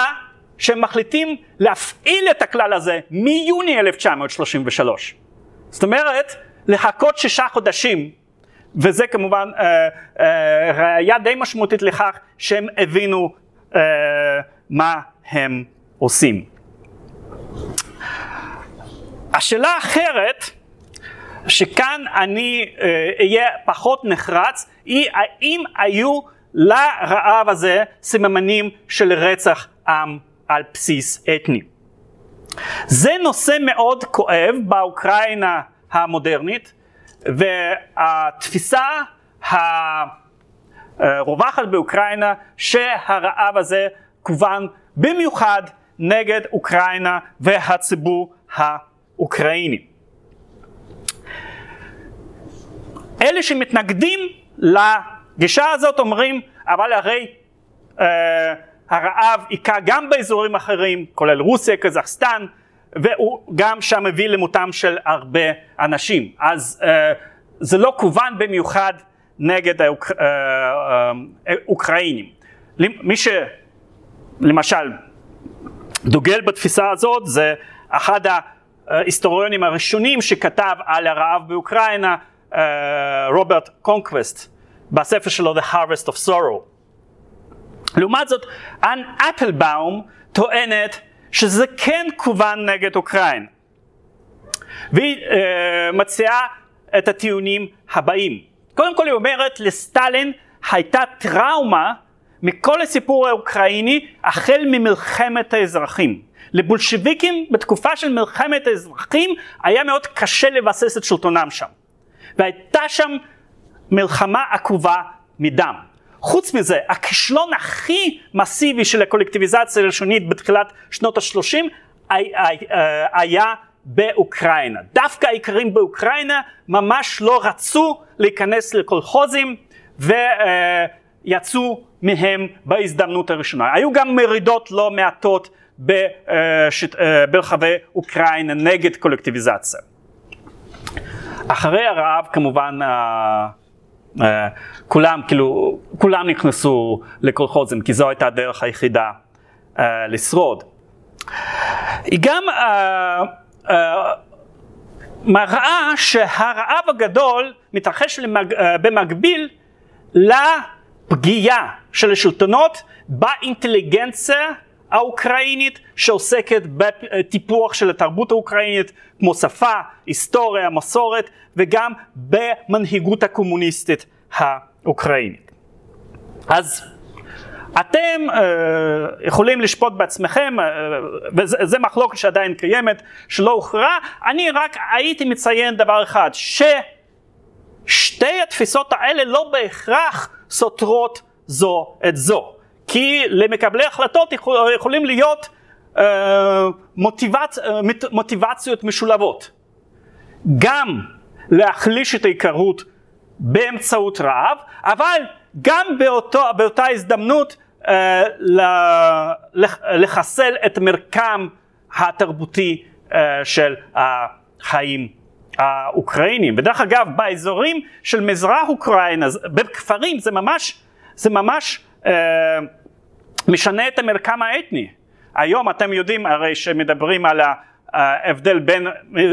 Speaker 2: שהם מחליטים להפעיל את הכלל הזה מיוני 1933. זאת אומרת, לחכות שישה חודשים, וזה כמובן אה, אה, ראיה די משמעותית לכך שהם הבינו אה, מה הם עושים. השאלה האחרת, שכאן אני אהיה פחות נחרץ, היא האם היו לרעב הזה סממנים של רצח עם על בסיס אתני. זה נושא מאוד כואב באוקראינה המודרנית, והתפיסה הרווחת באוקראינה שהרעב הזה כוון במיוחד נגד אוקראינה והציבור האוקראיני. אלה שמתנגדים לגישה הזאת אומרים, אבל הרי אה, הרעב היכה גם באזורים אחרים, כולל רוסיה, קזחסטן, והוא גם שם מביא למותם של הרבה אנשים. אז אה, זה לא כוון במיוחד נגד האוקראינים. אה, אה, מי שלמשל דוגל בתפיסה הזאת זה אחד ההיסטוריונים הראשונים שכתב על הרעב באוקראינה, רוברט קונקווסט, בספר שלו The Harvest of Sorrow. לעומת זאת, אן אפלבאום טוענת שזה כן כוון נגד אוקראינה. והיא אה, מציעה את הטיעונים הבאים. קודם כל היא אומרת לסטלין הייתה טראומה מכל הסיפור האוקראיני החל ממלחמת האזרחים. לבולשביקים בתקופה של מלחמת האזרחים היה מאוד קשה לבסס את שלטונם שם. והייתה שם מלחמה עקובה מדם. חוץ מזה, הכישלון הכי מסיבי של הקולקטיביזציה הראשונית בתחילת שנות ה-30 היה באוקראינה. דווקא האיכרים באוקראינה ממש לא רצו להיכנס לקולחוזים ויצאו מהם בהזדמנות הראשונה. היו גם מרידות לא מעטות ברחבי אוקראינה נגד קולקטיביזציה. אחרי הרעב כמובן אה, כולם כאילו, כולם נכנסו לקולחוזים כי זו הייתה הדרך היחידה uh, לשרוד. היא גם uh, uh, מראה שהרעב הגדול מתרחש למג... uh, במקביל לפגיעה של השלטונות באינטליגנציה האוקראינית שעוסקת בטיפוח של התרבות האוקראינית כמו שפה, היסטוריה, מסורת וגם במנהיגות הקומוניסטית האוקראינית. אז אתם uh, יכולים לשפוט בעצמכם, uh, וזה מחלוקת שעדיין קיימת, שלא הוכרע, אני רק הייתי מציין דבר אחד, ששתי התפיסות האלה לא בהכרח סותרות זו את זו. כי למקבלי החלטות יכול, יכולים להיות אה, מוטיבצ, אה, מוטיבציות משולבות. גם להחליש את ההיכרות באמצעות רעב, אבל גם באותו, באותה הזדמנות אה, לחסל את מרקם התרבותי אה, של החיים האוקראינים. ודרך אגב, באזורים של מזרח אוקראינה, בכפרים זה ממש, זה ממש משנה את המרקם האתני. היום אתם יודעים הרי שמדברים על ההבדל בין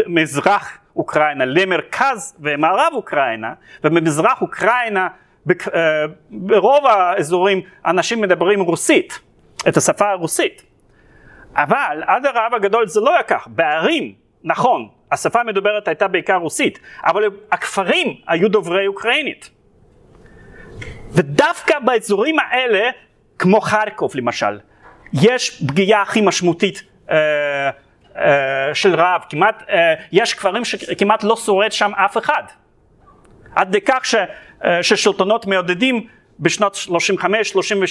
Speaker 2: מזרח אוקראינה למרכז ומערב אוקראינה, ובמזרח אוקראינה אה, ברוב האזורים אנשים מדברים רוסית, את השפה הרוסית. אבל עד הרעב הגדול זה לא היה כך, בערים, נכון, השפה המדוברת הייתה בעיקר רוסית, אבל הכפרים היו דוברי אוקראינית. ודווקא באזורים האלה כמו חרקוב למשל, יש פגיעה הכי משמעותית אה, אה, של רעב, כמעט, אה, יש כפרים שכמעט לא שורד שם אף אחד. עד כדי כך ש, אה, ששלטונות מעודדים בשנות 35-36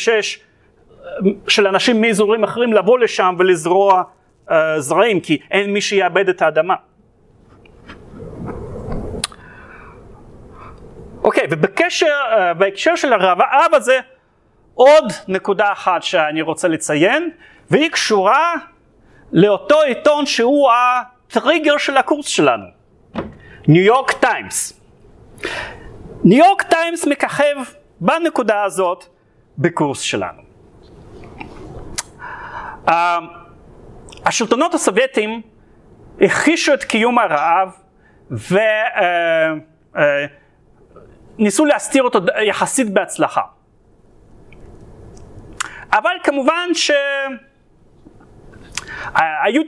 Speaker 2: אה, של אנשים מאזורים אחרים לבוא לשם ולזרוע אה, זרעים, כי אין מי שיאבד את האדמה. אוקיי, ובקשר, uh, בהקשר של הרעב הזה, עוד נקודה אחת שאני רוצה לציין, והיא קשורה לאותו עיתון שהוא הטריגר של הקורס שלנו, ניו יורק טיימס. ניו יורק טיימס מככב בנקודה הזאת בקורס שלנו. השלטונות הסובייטים הכחישו את קיום הרעב וניסו uh, uh, להסתיר אותו יחסית בהצלחה. אבל כמובן שהיו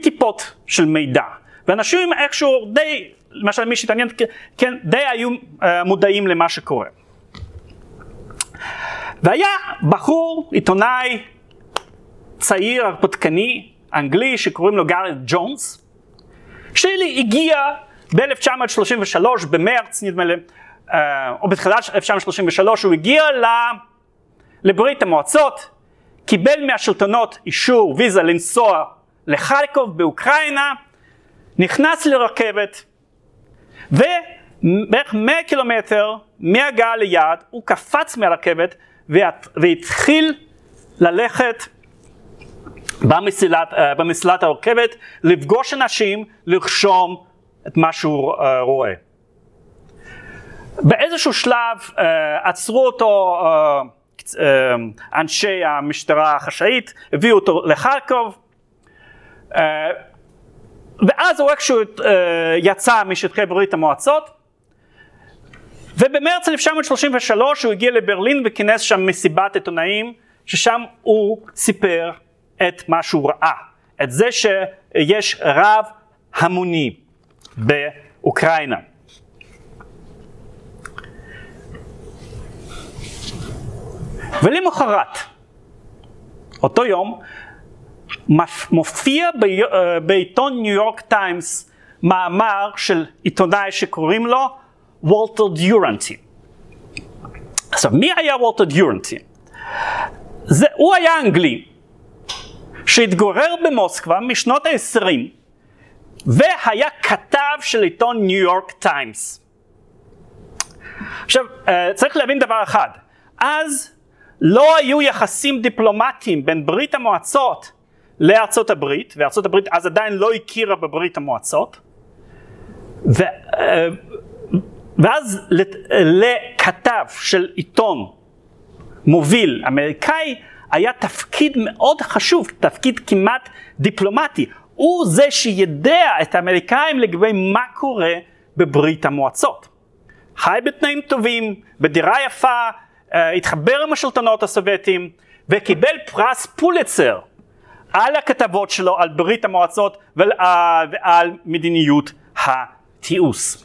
Speaker 2: טיפות של מידע, ואנשים איכשהו די, למשל מי שהתעניין, כן, די היו uh, מודעים למה שקורה. והיה בחור, עיתונאי צעיר, הרפתקני, אנגלי, שקוראים לו גארד ג'ונס, שהגיע ב-1933, במרץ נדמה לי, אה, או בתחילת 1933, הוא הגיע לברית המועצות, קיבל מהשלטונות אישור ויזה לנסוע לחרקוב באוקראינה, נכנס לרכבת, ובערך 100 קילומטר מהגעה ליעד הוא קפץ מהרכבת והתחיל ללכת במסילת, uh, במסילת הרכבת, לפגוש אנשים, לרשום את מה שהוא uh, רואה. באיזשהו שלב uh, עצרו אותו uh, uh, אנשי המשטרה החשאית, הביאו אותו לחרקוב, uh, ואז הוא איכשהו uh, יצא משטחי ברית המועצות, ובמרץ 1933 הוא הגיע לברלין וכינס שם מסיבת עיתונאים, ששם הוא סיפר את מה שהוא ראה, את זה שיש רב המוני באוקראינה. ולמחרת, אותו יום, מופיע אה, בעיתון ניו יורק טיימס מאמר של עיתונאי שקוראים לו וולטר דיורנטי. עכשיו, מי היה וולטר דיורנטי? זה, הוא היה אנגלי, שהתגורר במוסקבה משנות ה-20 והיה כתב של עיתון ניו יורק טיימס. עכשיו, אה, צריך להבין דבר אחד, אז לא היו יחסים דיפלומטיים בין ברית המועצות לארצות הברית, וארצות הברית אז עדיין לא הכירה בברית המועצות, ו, אה, ואז לכתב של עיתון מוביל אמריקאי היה תפקיד מאוד חשוב, תפקיד כמעט דיפלומטי. הוא זה שידע את האמריקאים לגבי מה קורה בברית המועצות. חי בתנאים טובים, בדירה יפה, התחבר עם השלטונות הסובייטיים וקיבל פרס פוליצר על הכתבות שלו על ברית המועצות ועל, אה, ועל מדיניות התיעוש.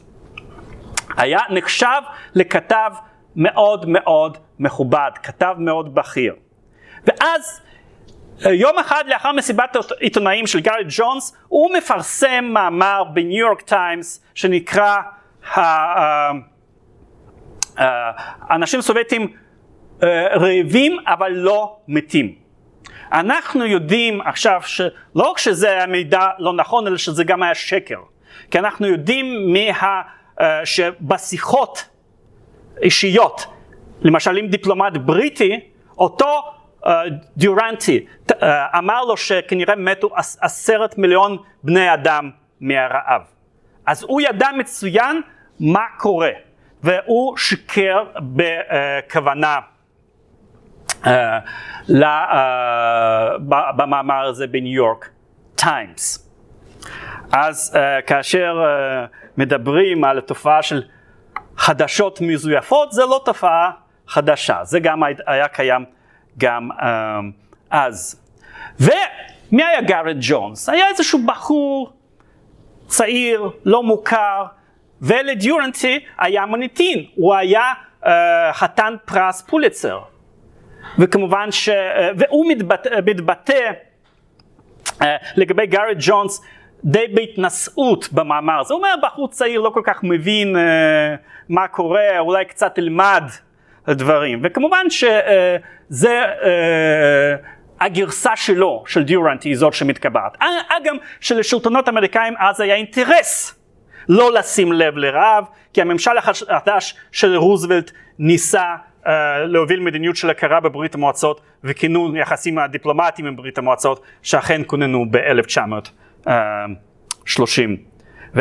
Speaker 2: היה נחשב לכתב מאוד מאוד מכובד, כתב מאוד בכיר. ואז אה, יום אחד לאחר מסיבת עיתונאים של גארי ג'ונס הוא מפרסם מאמר בניו יורק טיימס שנקרא אנשים סובייטים אה, רעבים אבל לא מתים. אנחנו יודעים עכשיו שלא רק שזה המידע לא נכון אלא שזה גם היה שקר כי אנחנו יודעים מה, אה, שבשיחות אישיות למשל עם דיפלומט בריטי אותו דיורנטי אה, אמר לו שכנראה מתו עשרת מיליון בני אדם מהרעב. אז הוא ידע מצוין מה קורה, והוא שיקר בכוונה אה, במאמר הזה בניו יורק טיימס. אז אה, כאשר אה, מדברים על התופעה של חדשות מזויפות, זה לא תופעה חדשה, זה גם היה קיים גם אממ, אז. ומי היה גארת' ג'ונס? היה איזשהו בחור צעיר, לא מוכר, ולדיורנטי היה מוניטין, הוא היה uh, חתן פרס פוליצר. וכמובן ש... Uh, והוא מתבטא, מתבטא uh, לגבי גארד ג'ונס די בהתנשאות במאמר הזה. הוא אומר, בחור צעיר לא כל כך מבין uh, מה קורה, אולי קצת ילמד הדברים. וכמובן שזה אה, הגרסה שלו, של דיורנט, היא זאת שמתקבעת. אגב, שלשלטונות האמריקאים אז היה אינטרס לא לשים לב לרעב, כי הממשל החדש של רוזוולט ניסה uh, להוביל מדיניות של הכרה בברית המועצות וכינון יחסים הדיפלומטיים עם ברית המועצות שאכן כוננו ב-1934.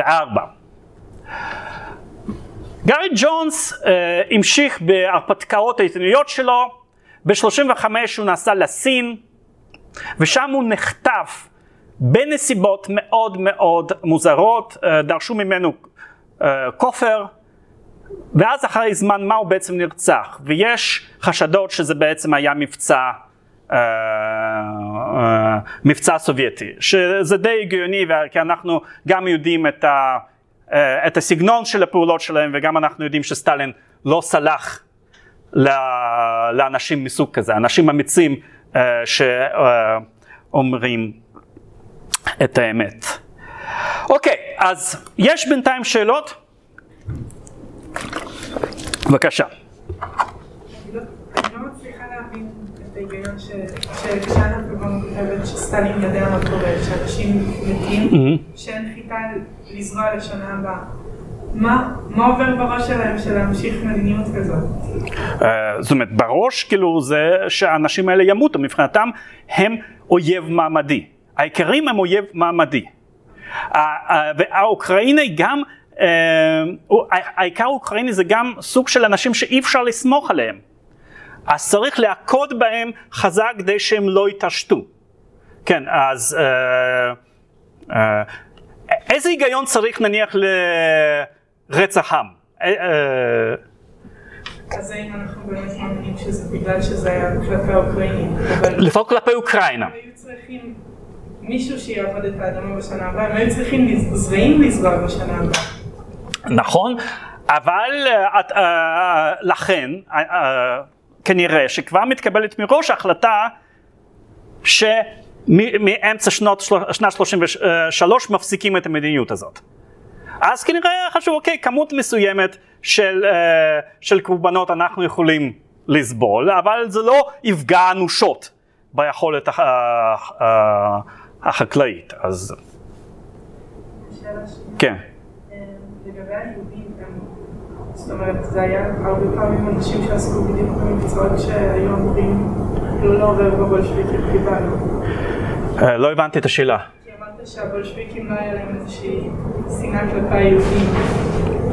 Speaker 2: גארי ג'ונס uh, המשיך בהרפתקאות העיתוניות שלו, ב-35 הוא נסע לסין, ושם הוא נחטף בנסיבות מאוד מאוד מוזרות, אה, דרשו ממנו אה, כופר, ואז אחרי זמן מה הוא בעצם נרצח, ויש חשדות שזה בעצם היה מבצע uh, מבצע סובייטי, שזה די הגיוני כי אנחנו גם יודעים את, ה, את הסגנון של הפעולות שלהם וגם אנחנו יודעים שסטלין לא סלח לאנשים מסוג כזה, אנשים אמיצים שאומרים את האמת. אוקיי, אז יש בינתיים שאלות? בבקשה.
Speaker 3: לא כותבת שסטלין יודע מה קורה, שאנשים מתים,
Speaker 2: Mm-hmm.
Speaker 3: שאין חיטה לזרוע לשנה הבאה. מה, מה עובר בראש שלהם של להמשיך מדיניות כזאת?
Speaker 2: אה, זאת אומרת, בראש כאילו זה שהאנשים האלה ימותו, מבחינתם הם אויב מעמדי. העיקרים הם אויב מעמדי. ה- ה- והאוקראיני גם, אה, העיקר האוקראיני זה גם סוג של אנשים שאי אפשר לסמוך עליהם. אז צריך להכות בהם חזק כדי שהם לא יתעשתו. כן, אז אה, אה, איזה היגיון צריך נניח לרצח עם? אה,
Speaker 3: אז האם אנחנו באמת מאמינים שזה בגלל שזה היה כלפי האוקראינים?
Speaker 2: לפחות כלפי אוקראינה.
Speaker 3: היו צריכים מישהו שיעבוד את האדמה בשנה הבאה, הם היו צריכים זרעים לזרוע בשנה הבאה.
Speaker 2: נכון, אבל אה, אה, לכן אה, אה, כנראה שכבר מתקבלת מראש החלטה שמאמצע שנות, שנת 33 מפסיקים את המדיניות הזאת. אז כנראה חשבו, אוקיי, כמות מסוימת של, של קורבנות אנחנו יכולים לסבול, אבל זה לא יפגע אנושות ביכולת החקלאית. אז. כן.
Speaker 3: לגבי היהודים, הם- זאת אומרת, זה היה הרבה פעמים אנשים שעסקו בדיוק במקצועות שהיו אמורים לא לעורר בבולשביקים קיבלנו.
Speaker 2: אה, לא הבנתי את השאלה.
Speaker 3: כי אמרת שהבולשביקים לא היה להם איזושהי שנאה כלפי היהודים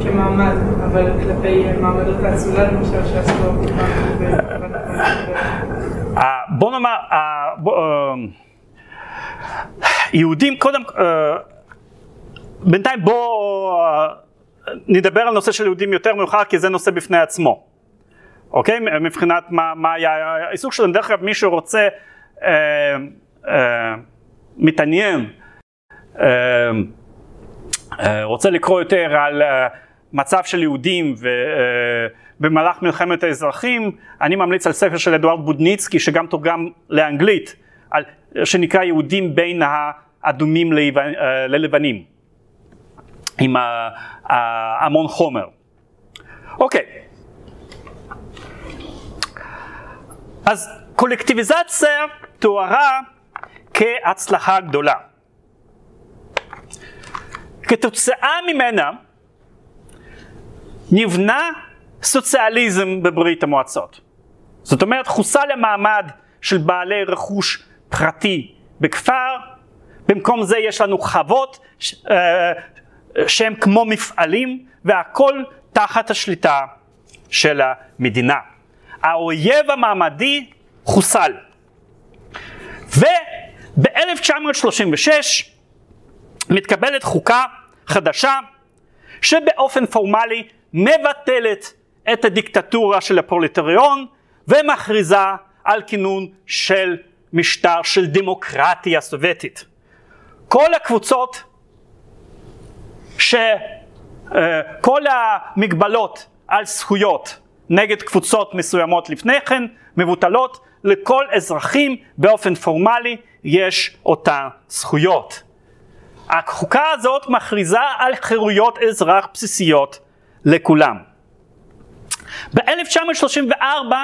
Speaker 3: כמעמד, אבל כלפי מעמדות האצולה למשל שעשו.
Speaker 2: אה, בוא נאמר, אה, יהודים קודם, אה, בינתיים בוא אה, נדבר על נושא של יהודים יותר מאוחר כי זה נושא בפני עצמו, אוקיי? מבחינת מה, מה היה העיסוק שלהם, דרך אגב מי שרוצה, אה, אה, מתעניין, אה, אה, רוצה לקרוא יותר על אה, מצב של יהודים ו, אה, במהלך מלחמת האזרחים, אני ממליץ על ספר של אדוארד בודניצקי שגם תורגם לאנגלית, על, שנקרא יהודים בין האדומים אה, ללבנים, עם המון חומר. אוקיי, אז קולקטיביזציה תוארה כהצלחה גדולה. כתוצאה ממנה נבנה סוציאליזם בברית המועצות. זאת אומרת, חוסל המעמד של בעלי רכוש פרטי בכפר, במקום זה יש לנו חוות אה, שהם כמו מפעלים, והכל תחת השליטה של המדינה. האויב המעמדי חוסל. וב-1936 מתקבלת חוקה חדשה שבאופן פורמלי מבטלת את הדיקטטורה של הפרולטריון ומכריזה על כינון של משטר של דמוקרטיה סובייטית. כל הקבוצות, שכל המגבלות על זכויות נגד קבוצות מסוימות לפני כן מבוטלות, לכל אזרחים באופן פורמלי יש אותן זכויות. החוקה הזאת מכריזה על חירויות אזרח בסיסיות לכולם. ב-1934 uh,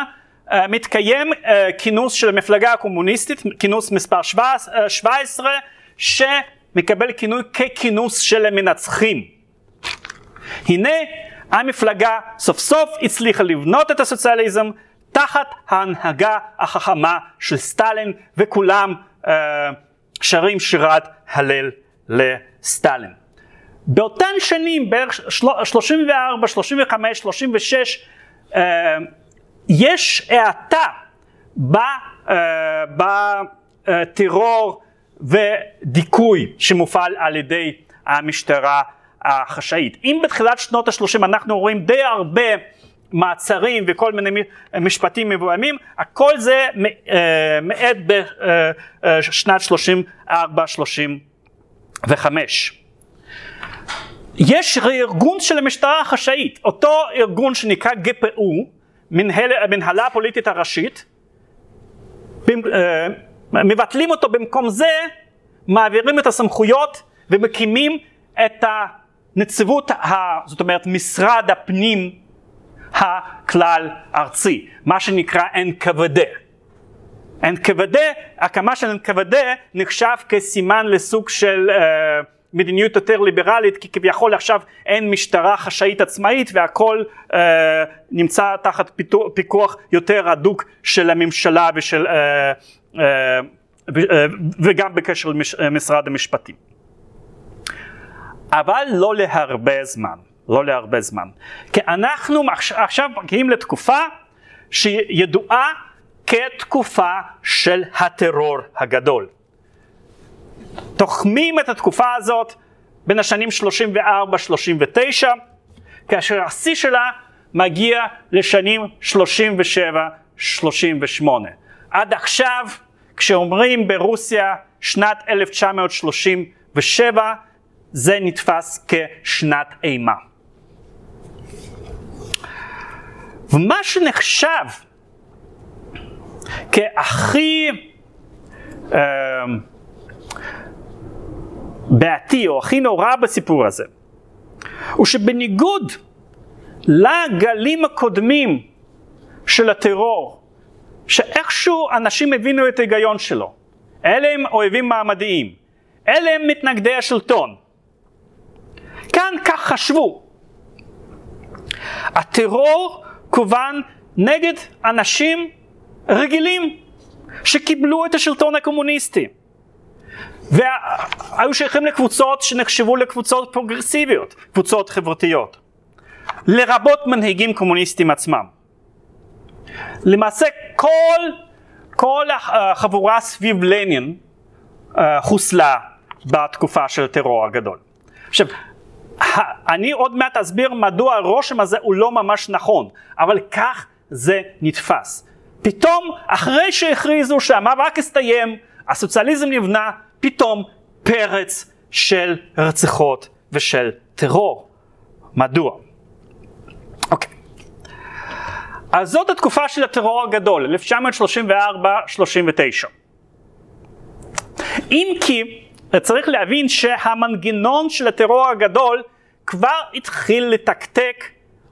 Speaker 2: מתקיים uh, כינוס של המפלגה הקומוניסטית, כינוס מספר 17, שמקבל כינוי ככינוס של המנצחים. הנה המפלגה סוף סוף הצליחה לבנות את הסוציאליזם תחת ההנהגה החכמה של סטלין וכולם שרים שירת הלל לסטלין. באותן שנים, בערך 34, 35, 36, אה, יש האטה אה, אה, טרור ודיכוי שמופעל על ידי המשטרה החשאית. אם בתחילת שנות ה-30 אנחנו רואים די הרבה מעצרים וכל מיני משפטים מבוימים, הכל זה מעט בשנת 34-35. יש ארגון של המשטרה החשאית, אותו ארגון שנקרא גפ"ו, מנהלה הפוליטית הראשית, מבטלים אותו במקום זה, מעבירים את הסמכויות ומקימים את הנציבות, זאת אומרת משרד הפנים הכלל ארצי, מה שנקרא NKVD. NKVD, הקמה של NKVD נחשב כסימן לסוג של uh, מדיניות יותר ליברלית, כי כביכול עכשיו אין משטרה חשאית עצמאית והכל uh, נמצא תחת פיקוח יותר הדוק של הממשלה ושל, uh, uh, וגם בקשר למשרד המשפטים. אבל לא להרבה זמן. לא להרבה זמן. כי אנחנו עכשיו מגיעים לתקופה שידועה כתקופה של הטרור הגדול. תוחמים את התקופה הזאת בין השנים 34-39, כאשר השיא שלה מגיע לשנים 37-38. עד עכשיו, כשאומרים ברוסיה שנת 1937, זה נתפס כשנת אימה. ומה שנחשב כהכי אה, בעייתי או הכי נורא בסיפור הזה, הוא שבניגוד לגלים הקודמים של הטרור, שאיכשהו אנשים הבינו את ההיגיון שלו, אלה הם אויבים מעמדיים, אלה הם מתנגדי השלטון. כאן כך חשבו. הטרור כוון נגד אנשים רגילים שקיבלו את השלטון הקומוניסטי והיו שייכים לקבוצות שנחשבו לקבוצות פרוגרסיביות, קבוצות חברתיות, לרבות מנהיגים קומוניסטים עצמם. למעשה כל, כל החבורה סביב לנין אה, חוסלה בתקופה של הטרור הגדול. עכשיו, אני עוד מעט אסביר מדוע הרושם הזה הוא לא ממש נכון, אבל כך זה נתפס. פתאום, אחרי שהכריזו שהמאבק הסתיים, הסוציאליזם נבנה, פתאום פרץ של רציחות ושל טרור. מדוע? אוקיי. אז זאת התקופה של הטרור הגדול, 1934-39. אם כי צריך להבין שהמנגנון של הטרור הגדול כבר התחיל לתקתק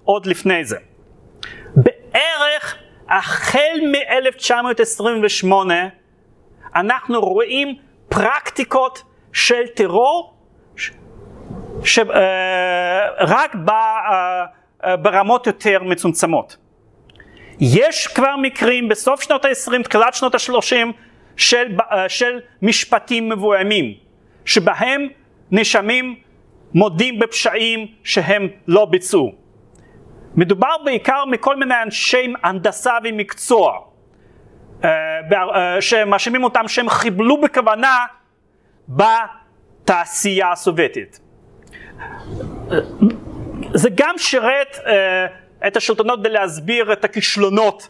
Speaker 2: עוד לפני זה. בערך החל מ-1928 אנחנו רואים פרקטיקות של טרור שרק אה, אה, אה, ברמות יותר מצומצמות. יש כבר מקרים בסוף שנות ה-20, תחילת שנות ה-30 של, של משפטים מבוימים, שבהם נאשמים מודים בפשעים שהם לא ביצעו. מדובר בעיקר מכל מיני אנשי הנדסה ומקצוע, שמאשימים אותם שהם חיבלו בכוונה בתעשייה הסובייטית. זה גם שירת אה, את השלטונות כדי להסביר את הכישלונות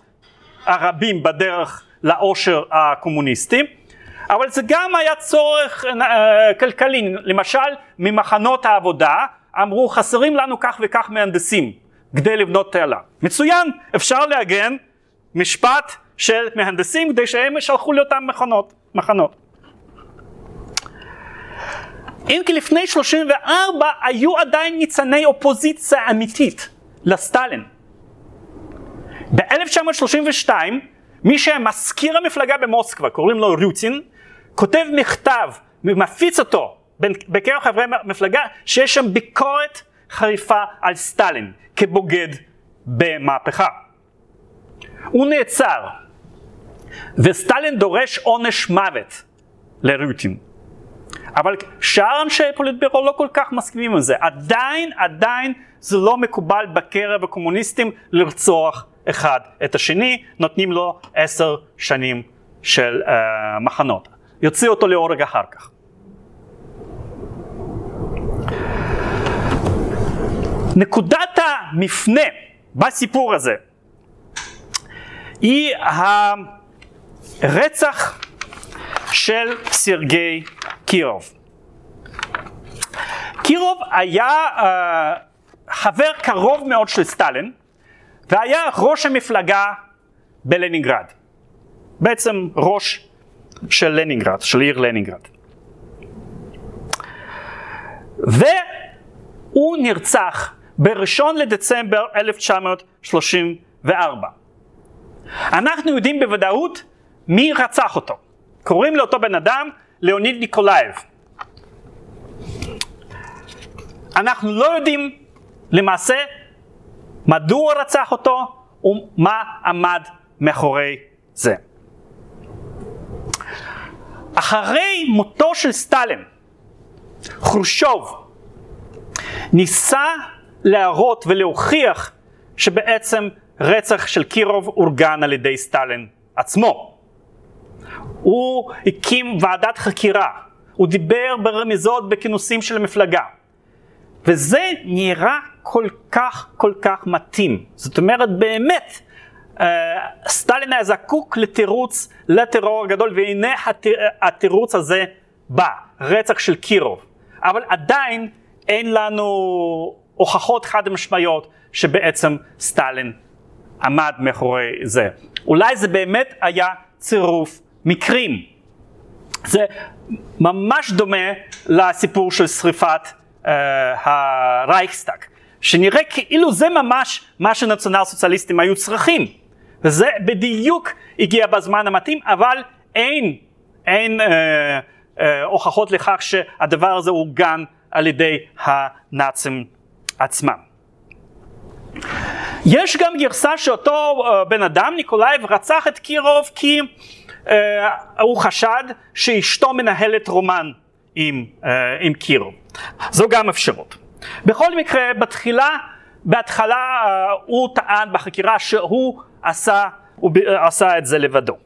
Speaker 2: הרבים בדרך לעושר הקומוניסטי. אבל זה גם היה צורך כלכלי, למשל ממחנות העבודה אמרו חסרים לנו כך וכך מהנדסים כדי לבנות תעלה. מצוין, אפשר לעגן משפט של מהנדסים כדי שהם ישלחו לאותם מחנות. מחנות. אם כי לפני 34 היו עדיין ניצני אופוזיציה אמיתית לסטלין. ב-1932 מי שמזכיר המפלגה במוסקבה, קוראים לו רוטין, כותב מכתב ומפיץ אותו בקרב חברי מפלגה שיש שם ביקורת חריפה על סטלין כבוגד במהפכה. הוא נעצר וסטלין דורש עונש מוות לרוטין. אבל שאר אנשי פוליטבירו לא כל כך מסכימים עם זה. עדיין, עדיין זה לא מקובל בקרב הקומוניסטים לרצוח אחד את השני, נותנים לו עשר שנים של uh, מחנות. יוציא אותו להורג אחר כך. נקודת המפנה בסיפור הזה היא הרצח של סרגי קירוב. קירוב היה uh, חבר קרוב מאוד של סטלין והיה ראש המפלגה בלנינגרד. בעצם ראש של לנינגרד, של עיר לנינגרד. והוא נרצח ב-1 לדצמבר 1934. אנחנו יודעים בוודאות מי רצח אותו. קוראים לאותו בן אדם ליאוניד ניקולאייב. אנחנו לא יודעים למעשה מדוע רצח אותו ומה עמד מאחורי זה. אחרי מותו של סטלין, חרושוב ניסה להראות ולהוכיח שבעצם רצח של קירוב אורגן על ידי סטלין עצמו. הוא הקים ועדת חקירה, הוא דיבר ברמיזות בכינוסים של המפלגה. וזה נראה כל כך כל כך מתאים. זאת אומרת באמת, אה, סטלין היה זקוק לתירוץ לטרור הגדול והנה התירוץ הזה בא, רצח של קירוב. אבל עדיין אין לנו הוכחות חד משמעיות שבעצם סטלין עמד מאחורי זה. אולי זה באמת היה צירוף מקרים. זה ממש דומה לסיפור של שריפת אה, הרייכסטאג, שנראה כאילו זה ממש מה שנציונל סוציאליסטים היו צריכים. וזה בדיוק הגיע בזמן המתאים, אבל אין, אין אה, אה, הוכחות לכך שהדבר הזה אורגן על ידי הנאצים עצמם. יש גם גרסה שאותו אה, בן אדם, ניקולאייב, רצח את קירוב כי אה, הוא חשד שאשתו מנהלת רומן עם, uh, עם קירוב. זו גם אפשרות. בכל מקרה, בתחילה, בהתחלה uh, הוא טען בחקירה שהוא עשה, הוא עשה את זה לבדו.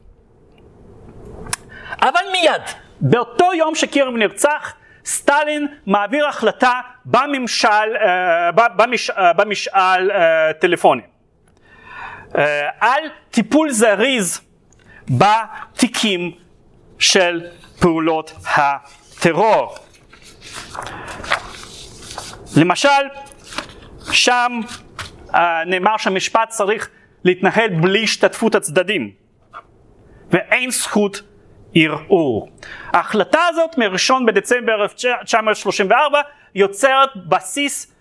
Speaker 2: אבל מיד, באותו יום שקירוב נרצח, סטלין מעביר החלטה בממשל, אה, במש, אה, במשאל אה, טלפוני על טיפול זריז בתיקים של פעולות הטרור. למשל, שם נאמר שהמשפט צריך להתנהל בלי השתתפות הצדדים ואין זכות ערעור. ההחלטה הזאת מ-1 בדצמבר 1934 יוצרת בסיס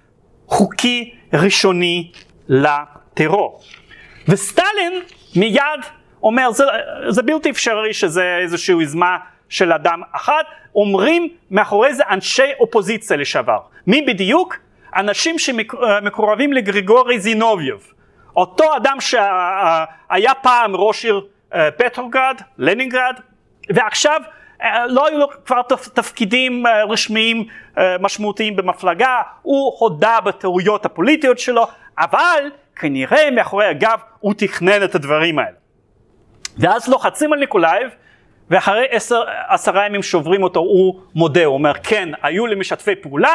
Speaker 2: חוקי ראשוני לטרור. וסטלין מיד אומר זה, זה בלתי אפשרי שזה איזושהי יוזמה של אדם אחד, אומרים מאחורי זה אנשי אופוזיציה לשעבר. מי בדיוק? אנשים שמקורבים לגריגורי זינוביוב. אותו אדם שהיה פעם ראש עיר אה, פטרוגרד, לנינגרד, ועכשיו אה, לא היו לו כבר תפקידים אה, רשמיים אה, משמעותיים במפלגה, הוא הודה בטעויות הפוליטיות שלו, אבל כנראה מאחורי הגב הוא תכנן את הדברים האלה. ואז לוחצים על ניקולאייב, ואחרי עשר, עשרה ימים שוברים אותו, הוא מודה, הוא אומר כן, היו לי משתפי פעולה,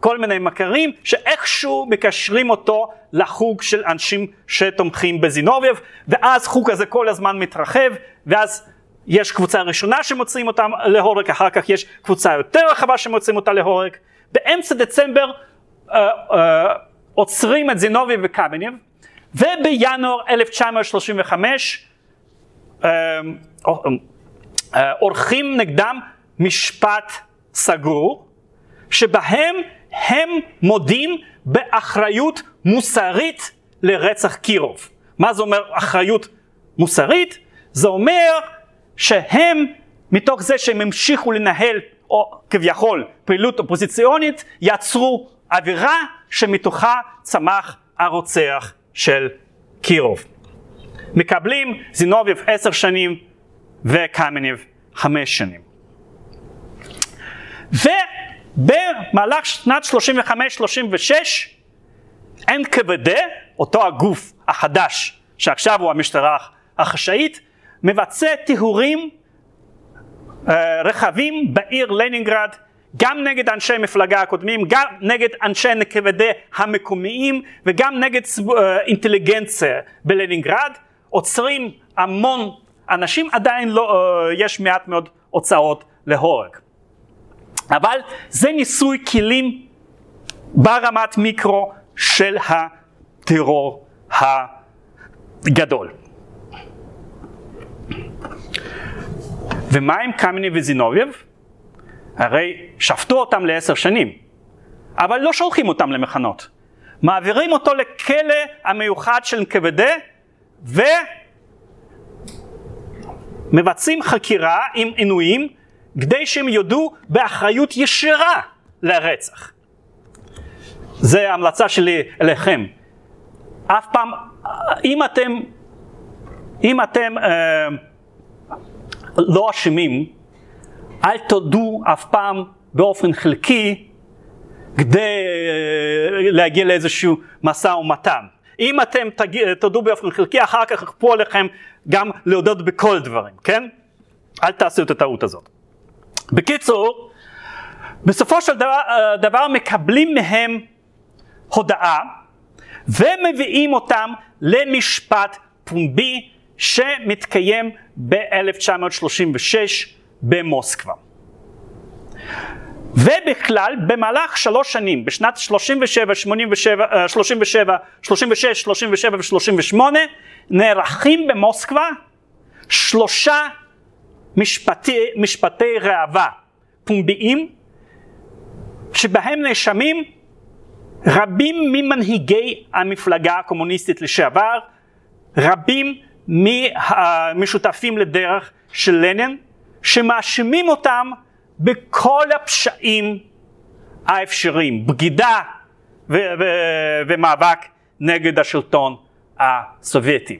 Speaker 2: כל מיני מכרים, שאיכשהו מקשרים אותו לחוג של אנשים שתומכים בזינובייב, ואז חוג הזה כל הזמן מתרחב, ואז יש קבוצה ראשונה שמוצאים אותם להורג, אחר כך יש קבוצה יותר רחבה שמוצאים אותה להורג. באמצע דצמבר uh, uh, עוצרים את זינובי וקמניב, ובינואר 1935 uh, uh, uh, עורכים נגדם משפט סגור, שבהם הם מודים באחריות מוסרית לרצח קירוב. מה זה אומר אחריות מוסרית? זה אומר שהם מתוך זה שהם המשיכו לנהל או כביכול פעילות אופוזיציונית יצרו אווירה שמתוכה צמח הרוצח של קירוב. מקבלים זינוביב עשר שנים וקמניב חמש שנים. ובמהלך שנת 35-36 NKVD, אותו הגוף החדש שעכשיו הוא המשטרה החשאית, מבצע טיהורים uh, רכבים בעיר לנינגרד, גם נגד אנשי מפלגה הקודמים, גם נגד אנשי NKVD המקומיים וגם נגד אה, אינטליגנציה בלנינגרד, עוצרים המון אנשים, עדיין לא, אה, יש מעט מאוד הוצאות להורג. אבל זה ניסוי כלים ברמת מיקרו של הטרור הגדול. ומה עם קמנייב וזינובייב? הרי שפטו אותם לעשר שנים, אבל לא שולחים אותם למחנות. מעבירים אותו לכלא המיוחד של נקוו"ד ומבצעים חקירה עם עינויים כדי שהם יודו באחריות ישירה לרצח. זה ההמלצה שלי אליכם. אף פעם, אם אתם, אם אתם אה, לא אשמים, אל תודו אף פעם באופן חלקי כדי אה, להגיע לאיזשהו משא ומתן. אם אתם תודו באופן חלקי, אחר כך יכפו עליכם גם להודות בכל דברים, כן? אל תעשו את הטעות הזאת. בקיצור, בסופו של דבר, אה, דבר מקבלים מהם הודעה ומביאים אותם למשפט פומבי שמתקיים ב-1936 במוסקבה. ובכלל במהלך שלוש שנים, בשנת 37, 87, 37, 36, 37 ו-38, נערכים במוסקבה שלושה משפטי, משפטי ראווה. פומביים, שבהם נאשמים רבים ממנהיגי המפלגה הקומוניסטית לשעבר, רבים מהמשותפים לדרך של לנין, שמאשימים אותם בכל הפשעים האפשריים, בגידה ו- ו- ומאבק נגד השלטון הסובייטי.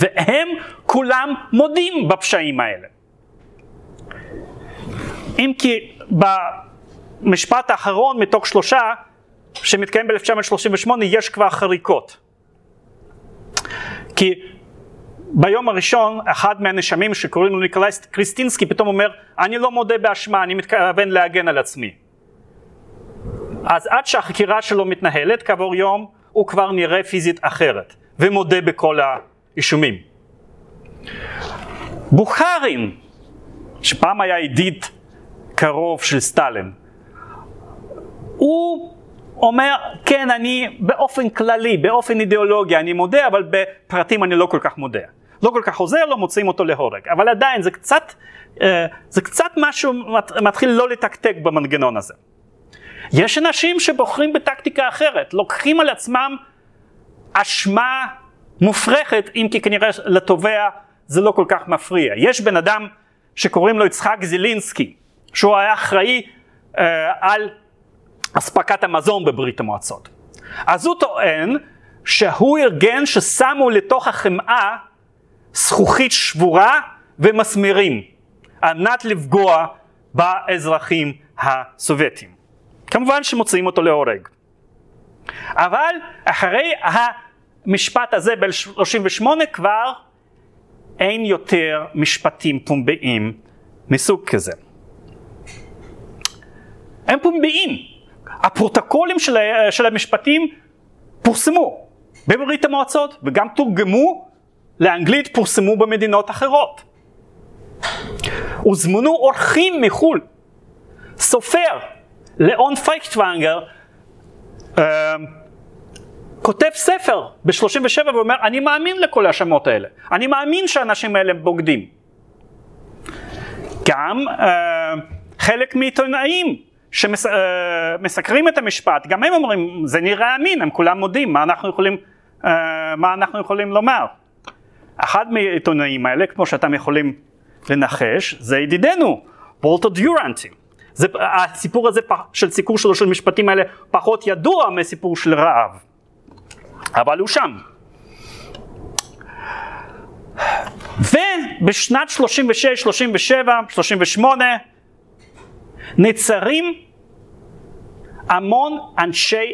Speaker 2: והם כולם מודים בפשעים האלה. אם כי במשפט האחרון מתוך שלושה שמתקיים ב-1938 יש כבר חריקות. כי ביום הראשון אחד מהנשמים שקוראים לו ניקולאי קריסטינסקי פתאום אומר אני לא מודה באשמה אני מתכוון להגן על עצמי. אז עד שהחקירה שלו מתנהלת כעבור יום הוא כבר נראה פיזית אחרת ומודה בכל האישומים. בוכרין שפעם היה ידיד קרוב של סטלין הוא אומר, כן, אני באופן כללי, באופן אידיאולוגי, אני מודה, אבל בפרטים אני לא כל כך מודה. לא כל כך עוזר לו, מוצאים אותו להורג. אבל עדיין זה קצת, אה, זה קצת משהו מתחיל לא לתקתק במנגנון הזה. יש אנשים שבוחרים בטקטיקה אחרת, לוקחים על עצמם אשמה מופרכת, אם כי כנראה לתובע זה לא כל כך מפריע. יש בן אדם שקוראים לו יצחק זילינסקי, שהוא היה אחראי אה, על אספקת המזון בברית המועצות. אז הוא טוען שהוא ארגן ששמו לתוך החמאה זכוכית שבורה ומסמרים, על מנת לפגוע באזרחים הסובייטים. כמובן שמוציאים אותו להורג. אבל אחרי המשפט הזה ב-38 כבר אין יותר משפטים פומביים מסוג כזה. הם פומביים. הפרוטוקולים של, של המשפטים פורסמו בברית המועצות וגם תורגמו לאנגלית, פורסמו במדינות אחרות. הוזמנו אורחים מחו"ל. סופר, לאון פייכטוונגר, אה, כותב ספר ב-37 ואומר, אני מאמין לכל ההאשמות האלה. אני מאמין שהאנשים האלה בוגדים. גם אה, חלק מעיתונאים שמסקרים את המשפט, גם הם אומרים, זה נראה אמין, הם כולם מודים, מה אנחנו יכולים, uh, מה אנחנו יכולים לומר? אחד מהעיתונאים האלה, כמו שאתם יכולים לנחש, זה ידידנו, בולטו דיורנטי. זה, הסיפור הזה של סיקור שלו של משפטים האלה פחות ידוע מסיפור של רעב, אבל הוא שם. ובשנת 36, 37, 38 נצרים המון אנשי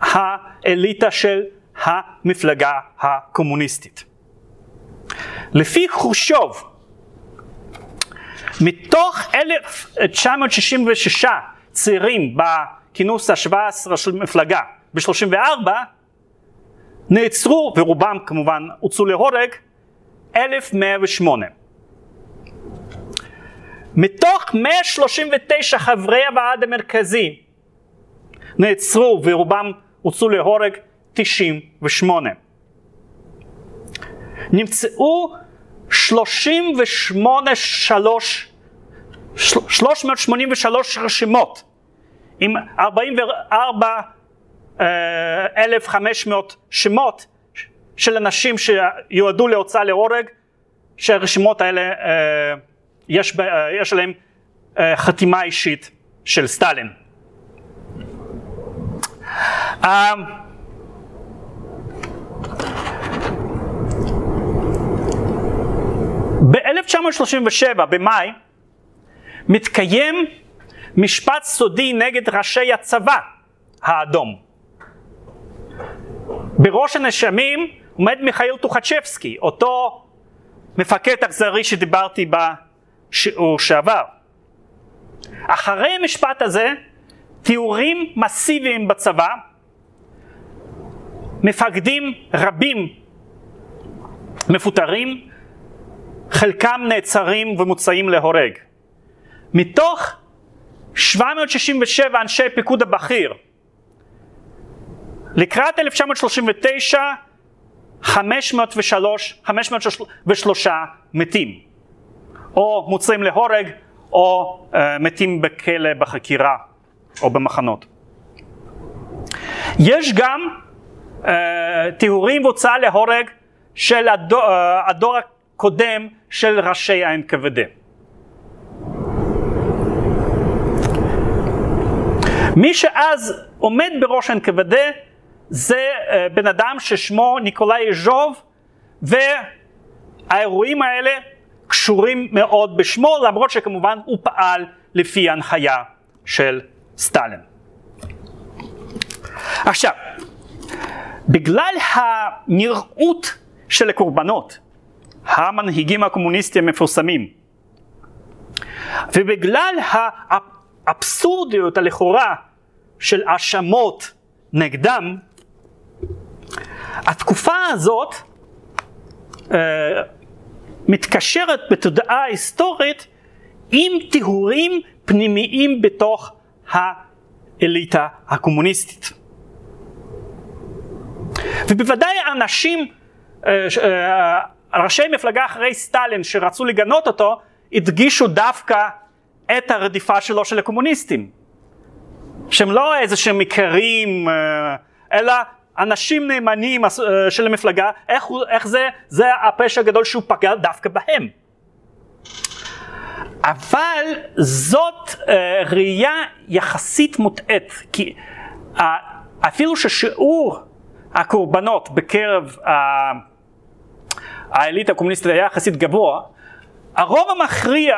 Speaker 2: האליטה של המפלגה הקומוניסטית. לפי חושוב, מתוך 1,966 צעירים בכינוס ה-17 של מפלגה ב-34, נעצרו, ורובם כמובן הוצאו להורג, 1,108. מתוך 139 חברי הוועד המרכזי נעצרו ורובם הוצאו להורג 98. נמצאו 38 שלוש, 383 רשימות עם 44,500 אה, שמות של אנשים שיועדו להוצאה להורג, שהרשימות האלה אה, יש, אה, יש עליהם חתימה אישית של סטלין. ב-1937, במאי, מתקיים משפט סודי נגד ראשי הצבא האדום. בראש הנשמים עומד מיכאל טוחצ'בסקי, אותו מפקד אכזרי שדיברתי בשיעור שעבר. אחרי המשפט הזה, תיאורים מסיביים בצבא, מפקדים רבים מפוטרים, חלקם נעצרים ומוצאים להורג. מתוך 767 אנשי פיקוד הבכיר, לקראת 1939 503, 503 מתים, או מוצאים להורג או uh, מתים בכלא בחקירה או במחנות. יש גם uh, תיאורים והוצאה להורג של הדור, uh, הדור קודם של ראשי ה-NKVD. מי שאז עומד בראש ה-NKVD זה uh, בן אדם ששמו ניקולאי ז'וב והאירועים האלה קשורים מאוד בשמו למרות שכמובן הוא פעל לפי הנחיה של סטלין. עכשיו, בגלל הנראות של הקורבנות המנהיגים הקומוניסטים המפורסמים. ובגלל האבסורדיות הלכאורה של האשמות נגדם, התקופה הזאת אה, מתקשרת בתודעה ההיסטורית עם טיהורים פנימיים בתוך האליטה הקומוניסטית. ובוודאי אנשים אה, ראשי מפלגה אחרי סטלין שרצו לגנות אותו, הדגישו דווקא את הרדיפה שלו של הקומוניסטים. שהם לא איזה שהם עיקרים, אה, אלא אנשים נאמנים אה, של המפלגה, איך, איך זה, זה הפשע הגדול שהוא פגע דווקא בהם. אבל זאת אה, ראייה יחסית מוטעית, כי אפילו ששיעור הקורבנות בקרב האליטה הקומוניסטית היה יחסית גבוה, הרוב המכריע,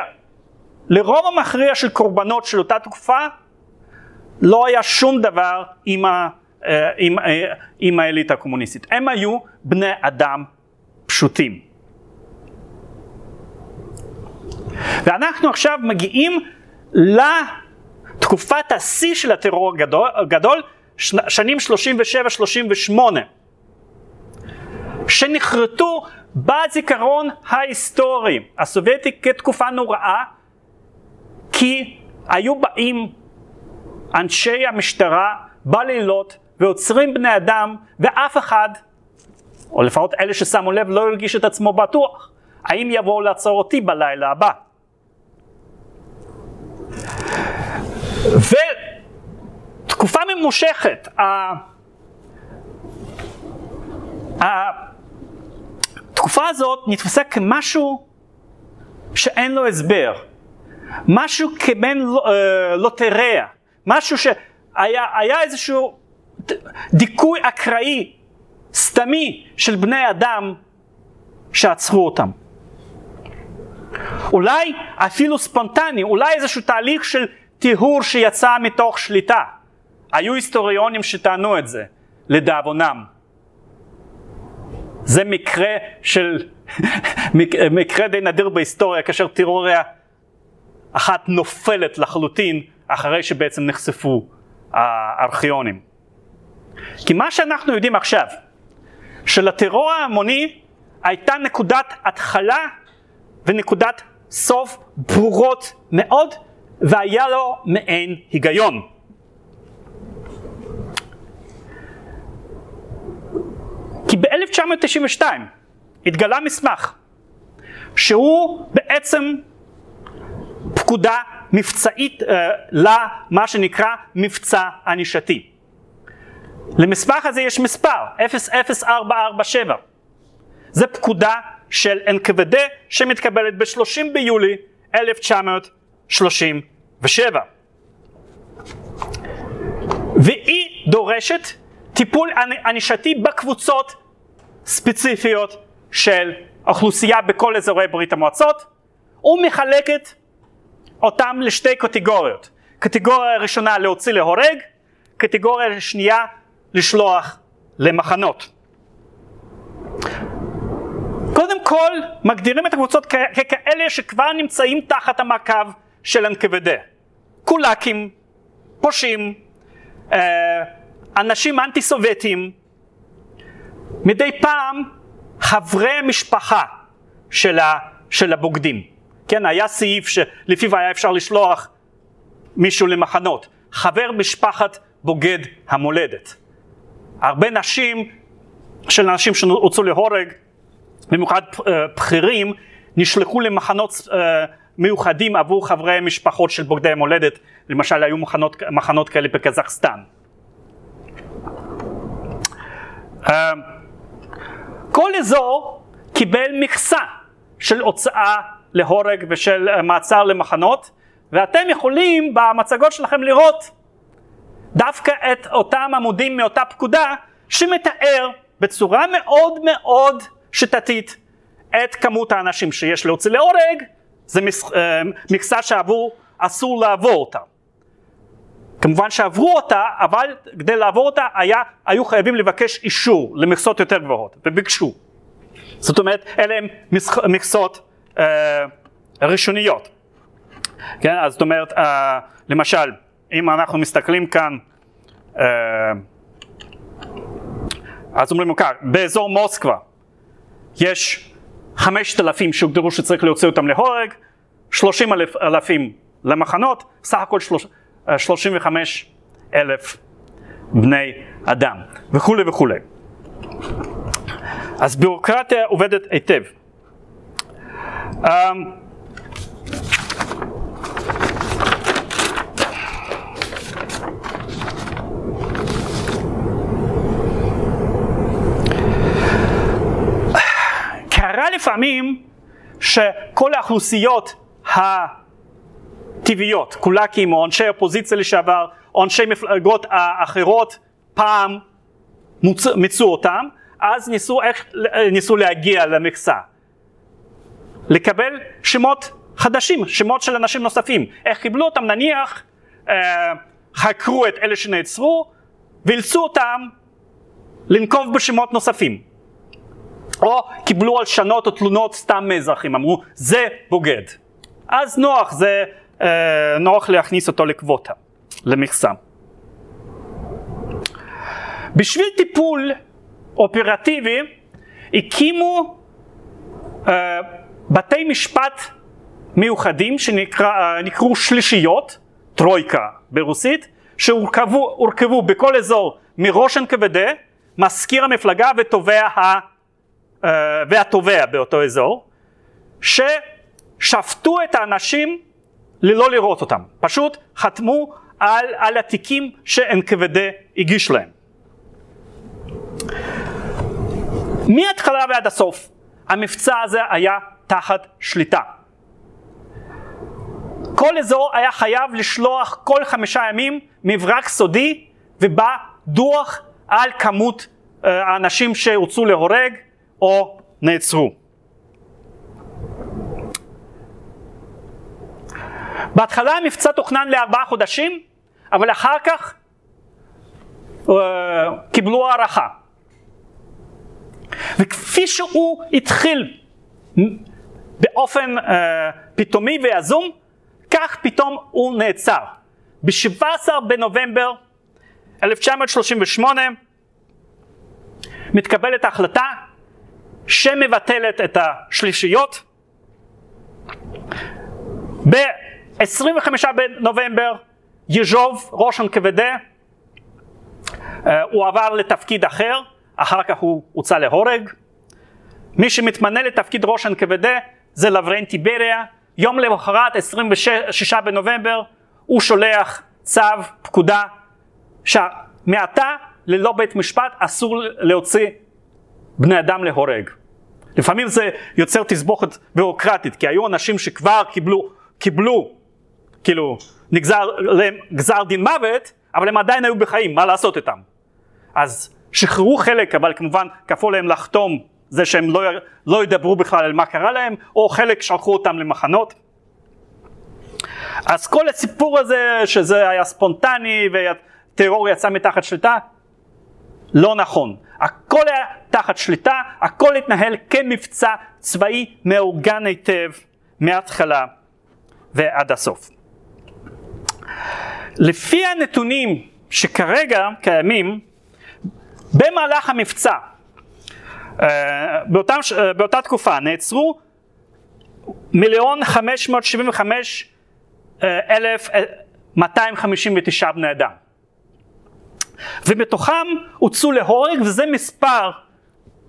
Speaker 2: לרוב המכריע של קורבנות של אותה תקופה, לא היה שום דבר עם, ה, אה, עם, אה, עם האליטה הקומוניסטית. הם היו בני אדם פשוטים. ואנחנו עכשיו מגיעים לתקופת השיא של הטרור הגדול, שנים 37-38, שנחרטו בזיכרון ההיסטורי הסובייטי כתקופה נוראה כי היו באים אנשי המשטרה בלילות ועוצרים בני אדם ואף אחד, או לפחות אלה ששמו לב, לא הרגיש את עצמו בטוח. האם יבואו לעצור אותי בלילה הבא? ותקופה ממושכת, התקופה הזאת נתפסה כמשהו שאין לו הסבר, משהו כמעין אה, לוטריה, משהו שהיה איזשהו דיכוי אקראי, סתמי, של בני אדם שעצרו אותם. אולי אפילו ספונטני, אולי איזשהו תהליך של טיהור שיצא מתוך שליטה. היו היסטוריונים שטענו את זה, לדאבונם. זה מקרה של, מקרה די נדיר בהיסטוריה, כאשר היה אחת נופלת לחלוטין אחרי שבעצם נחשפו הארכיונים. כי מה שאנחנו יודעים עכשיו, שלטרור ההמוני הייתה נקודת התחלה ונקודת סוף ברורות מאוד, והיה לו מעין היגיון. ב-1992 התגלה מסמך שהוא בעצם פקודה מבצעית אה, למה שנקרא מבצע ענישתי. למסמך הזה יש מספר 00447 זה פקודה של NKVD שמתקבלת ב-30 ביולי 1937 והיא דורשת טיפול ענישתי בקבוצות ספציפיות של אוכלוסייה בכל אזורי ברית המועצות ומחלקת אותם לשתי קטגוריות. קטגוריה ראשונה להוציא להורג, קטגוריה שנייה לשלוח למחנות. קודם כל מגדירים את הקבוצות ככאלה שכבר נמצאים תחת המעקב של NKVD. קולאקים, פושעים, אה, אנשים אנטי סובייטים, מדי פעם חברי משפחה של, ה, של הבוגדים. כן, היה סעיף שלפיו היה אפשר לשלוח מישהו למחנות. חבר משפחת בוגד המולדת. הרבה נשים של אנשים שהוצאו להורג, במיוחד אה, בכירים, נשלחו למחנות אה, מיוחדים עבור חברי משפחות של בוגדי המולדת, למשל היו מחנות, מחנות כאלה בקזחסטן. אה, כל אזור קיבל מכסה של הוצאה להורג ושל מעצר למחנות, ואתם יכולים במצגות שלכם לראות דווקא את אותם עמודים מאותה פקודה שמתאר בצורה מאוד מאוד שיטתית את כמות האנשים שיש להוציא להורג, זה אה, מכסה שעבור, אסור לעבור אותה. כמובן שעברו אותה, אבל כדי לעבור אותה היה, היו חייבים לבקש אישור למכסות יותר גבוהות, וביקשו. זאת אומרת, אלה הן מכסות אה, ראשוניות. כן, אז זאת אומרת, אה, למשל, אם אנחנו מסתכלים כאן, אה, אז אומרים כך, באזור מוסקבה יש חמשת אלפים שהוגדרו שצריך להוציא אותם להורג, שלושים אלף אלפים למחנות, סך הכל שלושים וחמש אלף בני אדם, וכולי וכולי. אז ביורוקרטיה עובדת היטב. Um, קרה לפעמים שכל האוכלוסיות הטבעיות, קולאקים או אנשי אופוזיציה לשעבר, או אנשי מפלגות אחרות, פעם מיצו אותם, אז ניסו, איך, ניסו להגיע למכסה. לקבל שמות חדשים, שמות של אנשים נוספים. איך קיבלו אותם? נניח אה, חקרו את אלה שנעצרו ואילצו אותם לנקוב בשמות נוספים. או קיבלו הלשנות או תלונות סתם מאזרחים, אמרו זה בוגד. אז נוח, זה אה, נוח להכניס אותו לקווטה, למכסה. בשביל טיפול אופרטיבי הקימו אה, בתי משפט מיוחדים שנקראו שלישיות, טרויקה ברוסית, שהורכבו בכל אזור מראש NKVD, מזכיר המפלגה ותובע ה... אה, והתובע באותו אזור, ששפטו את האנשים ללא לראות אותם, פשוט חתמו על, על התיקים ש-NKVD הגיש להם. מההתחלה ועד הסוף המבצע הזה היה תחת שליטה. כל אזור היה חייב לשלוח כל חמישה ימים מברק סודי ובא דוח על כמות אה, האנשים שהוצאו להורג או נעצרו. בהתחלה המבצע תוכנן לארבעה חודשים, אבל אחר כך uh, קיבלו הערכה. וכפי שהוא התחיל באופן uh, פתאומי ויזום, כך פתאום הוא נעצר. ב-17 בנובמבר 1938 מתקבלת החלטה שמבטלת את השלישיות. ב-25 בנובמבר יז'וב, ראש NKVD, הוא עבר לתפקיד אחר, אחר כך הוא הוצא להורג. מי שמתמנה לתפקיד ראש NKVD זה לברן טיבריה, יום למחרת 26 בנובמבר הוא שולח צו, פקודה, שמעתה ללא בית משפט אסור להוציא בני אדם להורג. לפעמים זה יוצר תסבוכת ביורוקרטית, כי היו אנשים שכבר קיבלו, קיבלו, כאילו, נגזר להם גזר דין מוות, אבל הם עדיין היו בחיים, מה לעשות איתם? אז שחררו חלק, אבל כמובן כפו להם לחתום זה שהם לא, לא ידברו בכלל על מה קרה להם, או חלק שלחו אותם למחנות. אז כל הסיפור הזה, שזה היה ספונטני והטרור יצא מתחת שליטה, לא נכון. הכל היה תחת שליטה, הכל התנהל כמבצע צבאי מאורגן היטב מההתחלה ועד הסוף. לפי הנתונים שכרגע קיימים, במהלך המבצע, אה, באותה, אה, באותה תקופה נעצרו מיליון חמש מאות שבעים וחמש אה, אלף מאתיים חמישים ותשעה בני אדם. ומתוכם הוצאו להורג וזה מספר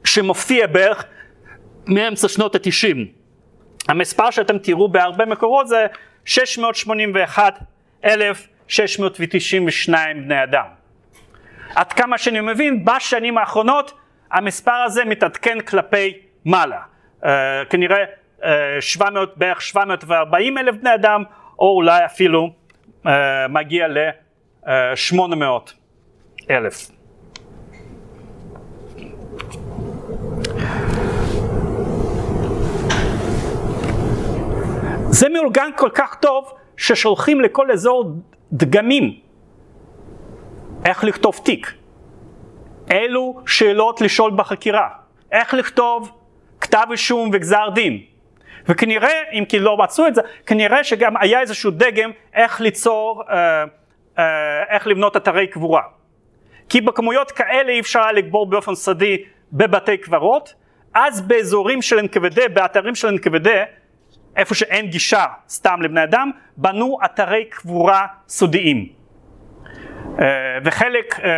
Speaker 2: שמופיע בערך מאמצע שנות התשעים. המספר שאתם תראו בהרבה מקורות זה 681,692 בני אדם. עד כמה שאני מבין, בשנים האחרונות המספר הזה מתעדכן כלפי מעלה. Uh, כנראה uh, 700, בערך 740 אלף בני אדם, או אולי אפילו uh, מגיע ל-800 אלף. זה מאורגן כל כך טוב ששולחים לכל אזור דגמים איך לכתוב תיק. אילו שאלות לשאול בחקירה, איך לכתוב כתב אישום וגזר דין. וכנראה, אם כי לא מצאו את זה, כנראה שגם היה איזשהו דגם איך ליצור, אה, אה, איך לבנות אתרי קבורה. כי בכמויות כאלה אי אפשר היה לגבור באופן סדי בבתי קברות, אז באזורים של NKVD, באתרים של NKVD, איפה שאין גישה סתם לבני אדם, בנו אתרי קבורה סודיים. אה, וחלק אה,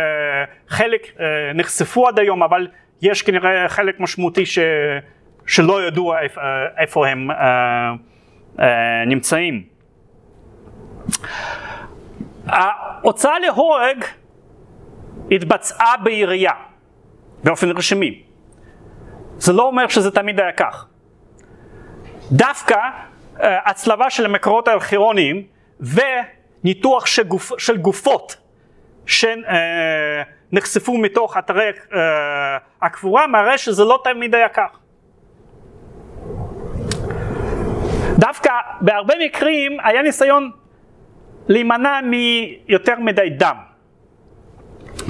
Speaker 2: חלק אה, נחשפו עד היום, אבל יש כנראה חלק משמעותי ש, שלא איפה, איפה הם נמצאים. ההוצאה להורג התבצעה בעירייה, באופן רשמי. זה לא אומר שזה תמיד היה כך. דווקא הצלבה של המקורות הארכירוניים וניתוח של, גופ, של גופות שנחשפו מתוך אתרי אה, הקבורה מראה שזה לא תמיד היה כך. דווקא בהרבה מקרים היה ניסיון להימנע מיותר מדי דם.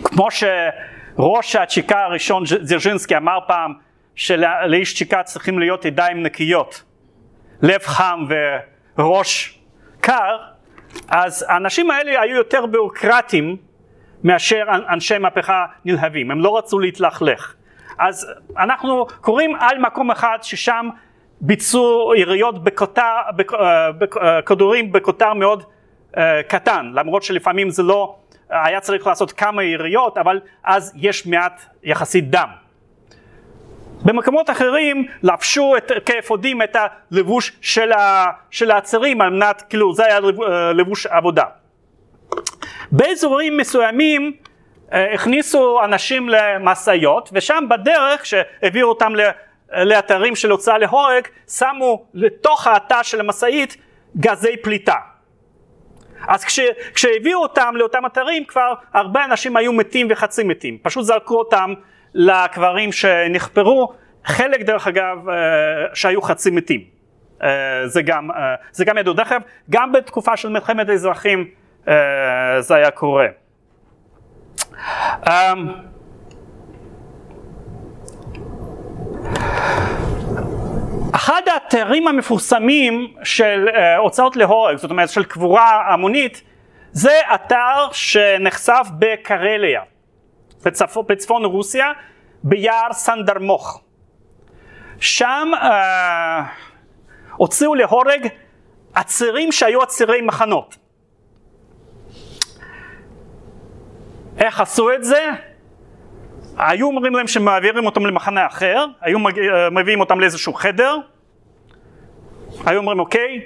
Speaker 2: כמו שראש הצ'יקה הראשון זרז'ינסקי אמר פעם שלאיש צ'יקה צריכים להיות ידיים נקיות, לב חם וראש קר, אז האנשים האלה היו יותר ביורוקרטיים מאשר אנשי מהפכה נלהבים, הם לא רצו להתלכלך. אז אנחנו קוראים על מקום אחד ששם ביצעו יריות בכותר, בכדורים בכותר מאוד uh, קטן, למרות שלפעמים זה לא, היה צריך לעשות כמה יריות, אבל אז יש מעט יחסית דם. במקומות אחרים לבשו את, כאפודים את הלבוש של, ה, של העצרים על מנת, כאילו זה היה לבוש עבודה. באזורים מסוימים אה, הכניסו אנשים למשאיות ושם בדרך שהעבירו אותם לאתרים של הוצאה להורג שמו לתוך התא של המשאית גזי פליטה. אז כש, כשהביאו אותם לאותם אתרים כבר הרבה אנשים היו מתים וחצי מתים, פשוט זרקו אותם לקברים שנחפרו, חלק דרך אגב אה, שהיו חצי מתים, אה, זה גם, זה גם ידעו, דרך אגב גם בתקופה של מלחמת האזרחים אה, זה היה קורה. אמ, אחד האתרים המפורסמים של אה, הוצאות להורג, זאת אומרת של קבורה המונית, זה אתר שנחשף בקרליה, בצפ... בצפון רוסיה, ביער סנדרמוך. שם אה, הוציאו להורג עצירים שהיו עצירי מחנות. איך עשו את זה? היו אומרים להם שמעבירים אותם למחנה אחר, היו אה, מביאים אותם לאיזשהו חדר, היו אומרים אוקיי,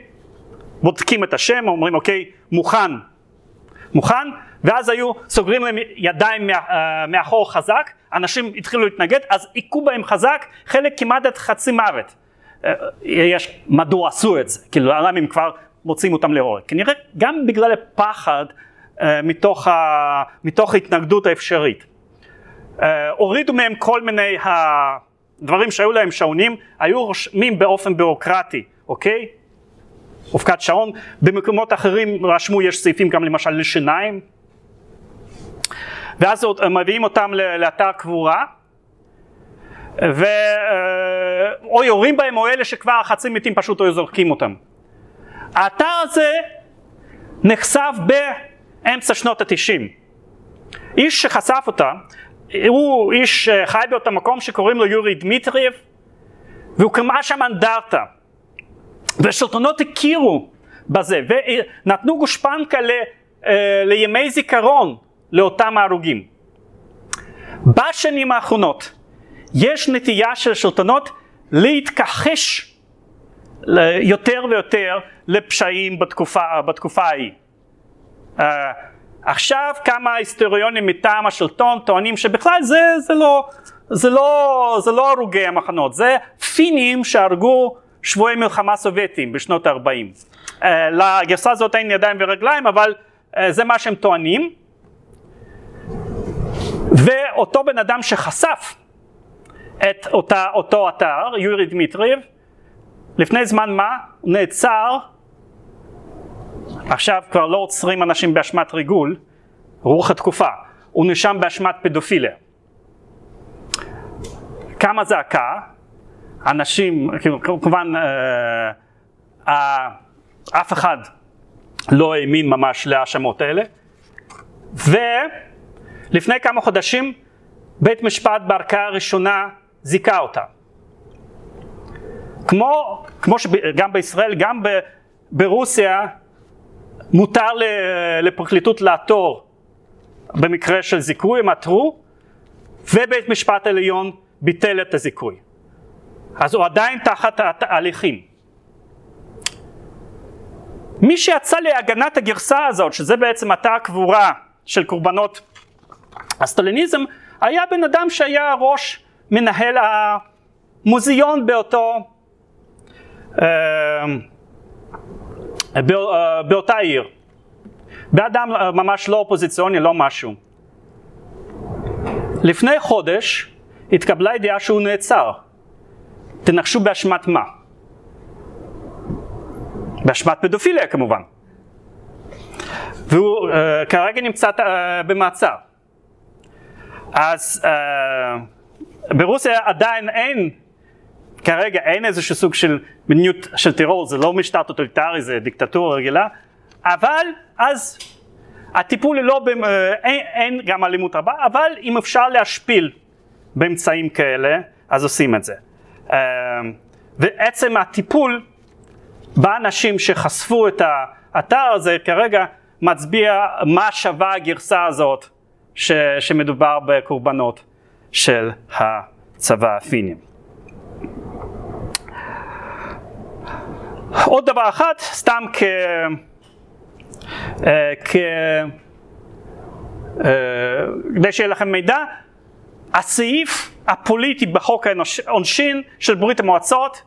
Speaker 2: בודקים את השם, אומרים אוקיי, מוכן, מוכן, ואז היו סוגרים להם ידיים אה, מאחור חזק, אנשים התחילו להתנגד, אז היכו בהם חזק, חלק כמעט עד חצי מוות. אה, יש, מדוע עשו את זה? כאילו, למה הם כבר מוצאים אותם להורג? כנראה גם בגלל הפחד מתוך, ה, מתוך ההתנגדות האפשרית. אה, הורידו מהם כל מיני הדברים שהיו להם שעונים, היו רושמים באופן ביורוקרטי, אוקיי? אופקת שעון, במקומות אחרים רשמו יש סעיפים גם למשל לשיניים ואז מביאים אותם לאתר קבורה ו... אה, או יורים בהם או אלה שכבר חצי מתים פשוט היו זורקים אותם. האתר הזה נחשף באמצע שנות התשעים. איש שחשף אותה הוא איש אה, חי באותו מקום שקוראים לו יורי דמיטריев והוא קרמה שם אנדרטה והשלטונות הכירו בזה ונתנו גושפנקה ל, אה, לימי זיכרון לאותם ההרוגים. בשנים האחרונות יש נטייה של שלטונות להתכחש יותר ויותר לפשעים בתקופה, בתקופה ההיא. אה, עכשיו כמה היסטוריונים מטעם השלטון טוענים שבכלל זה, זה, לא, זה, לא, זה לא הרוגי המחנות, זה פינים שהרגו שבויי מלחמה סובייטים בשנות ה-40. Uh, לגרסה הזאת אין ידיים ורגליים אבל uh, זה מה שהם טוענים. ואותו בן אדם שחשף את אותה, אותו אתר, יורי דמיטריב, לפני זמן מה הוא נעצר עכשיו כבר לא עוצרים אנשים באשמת ריגול, רוח התקופה, הוא נאשם באשמת פדופיליה. קמה זעקה, אנשים, כאילו, כמובן אה, אף אחד לא האמין ממש להאשמות האלה, ולפני כמה חודשים בית משפט בערכאה הראשונה זיכה אותה. כמו, כמו שגם בישראל, גם ברוסיה מותר לפרקליטות לעתור במקרה של זיכוי, הם עתרו, ובית משפט עליון ביטל את הזיכוי. אז הוא עדיין תחת ההליכים. מי שיצא להגנת הגרסה הזאת, שזה בעצם אתר קבורה של קורבנות הסטליניזם, היה בן אדם שהיה ראש מנהל המוזיאון באותו אה, אה, באותה עיר. באדם אה, ממש לא אופוזיציוני, לא משהו. לפני חודש התקבלה ידיעה שהוא נעצר. תנחשו באשמת מה? באשמת פדופיליה כמובן. והוא אה, כרגע נמצא אה, במעצר. אז אה, ברוסיה עדיין אין כרגע אין איזשהו סוג של מדיניות של טרור, זה לא משטר טוטליטרי, זה דיקטטורה רגילה, אבל אז הטיפול לא, במ... אה, אין, אין גם אלימות רבה, אבל אם אפשר להשפיל באמצעים כאלה, אז עושים את זה. אה, ועצם הטיפול באנשים שחשפו את האתר הזה כרגע מצביע מה שווה הגרסה הזאת ש... שמדובר בקורבנות של הצבא הפינים. עוד דבר אחד, סתם. אה. אה, כדי שיהיה לכם מידע, הסעיף הפוליטי בחוק העונשין של ברית המועצות,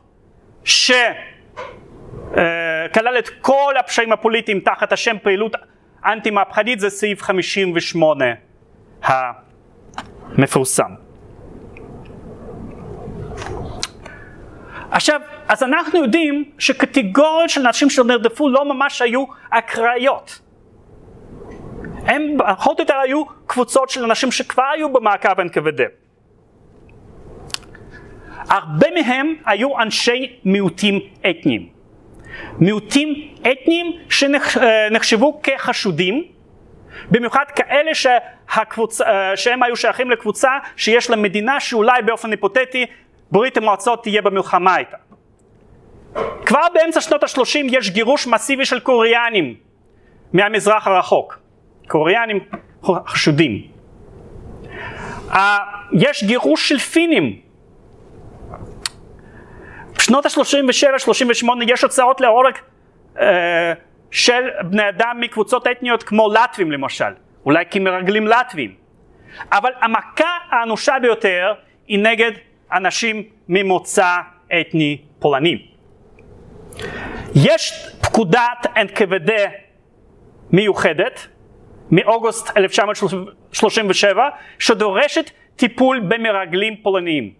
Speaker 2: שכלל את כל הפשעים הפוליטיים תחת השם פעילות אנטי מהפכנית, זה סעיף 58 המפורסם. עכשיו, אז אנחנו יודעים שקטגוריות של נשים שנרדפו לא ממש היו אקראיות. הם פחות או יותר היו קבוצות של אנשים שכבר היו במעקב NKVD. הרבה מהם היו אנשי מיעוטים אתניים. מיעוטים אתניים שנחשבו כחשודים, במיוחד כאלה שהקבוצ... שהם היו שייכים לקבוצה שיש לה מדינה שאולי באופן היפותטי ברית המועצות תהיה במלחמה איתה. כבר באמצע שנות השלושים יש גירוש מסיבי של קוריאנים מהמזרח הרחוק. קוריאנים חשודים. יש גירוש של פינים. בשנות ה-37-38 יש הוצאות להורג uh, של בני אדם מקבוצות אתניות כמו לטבים למשל, אולי כמרגלים לטבים. אבל המכה האנושה ביותר היא נגד אנשים ממוצא אתני פולני. יש פקודת NKVD מיוחדת מאוגוסט 1937 שדורשת טיפול במרגלים פולניים.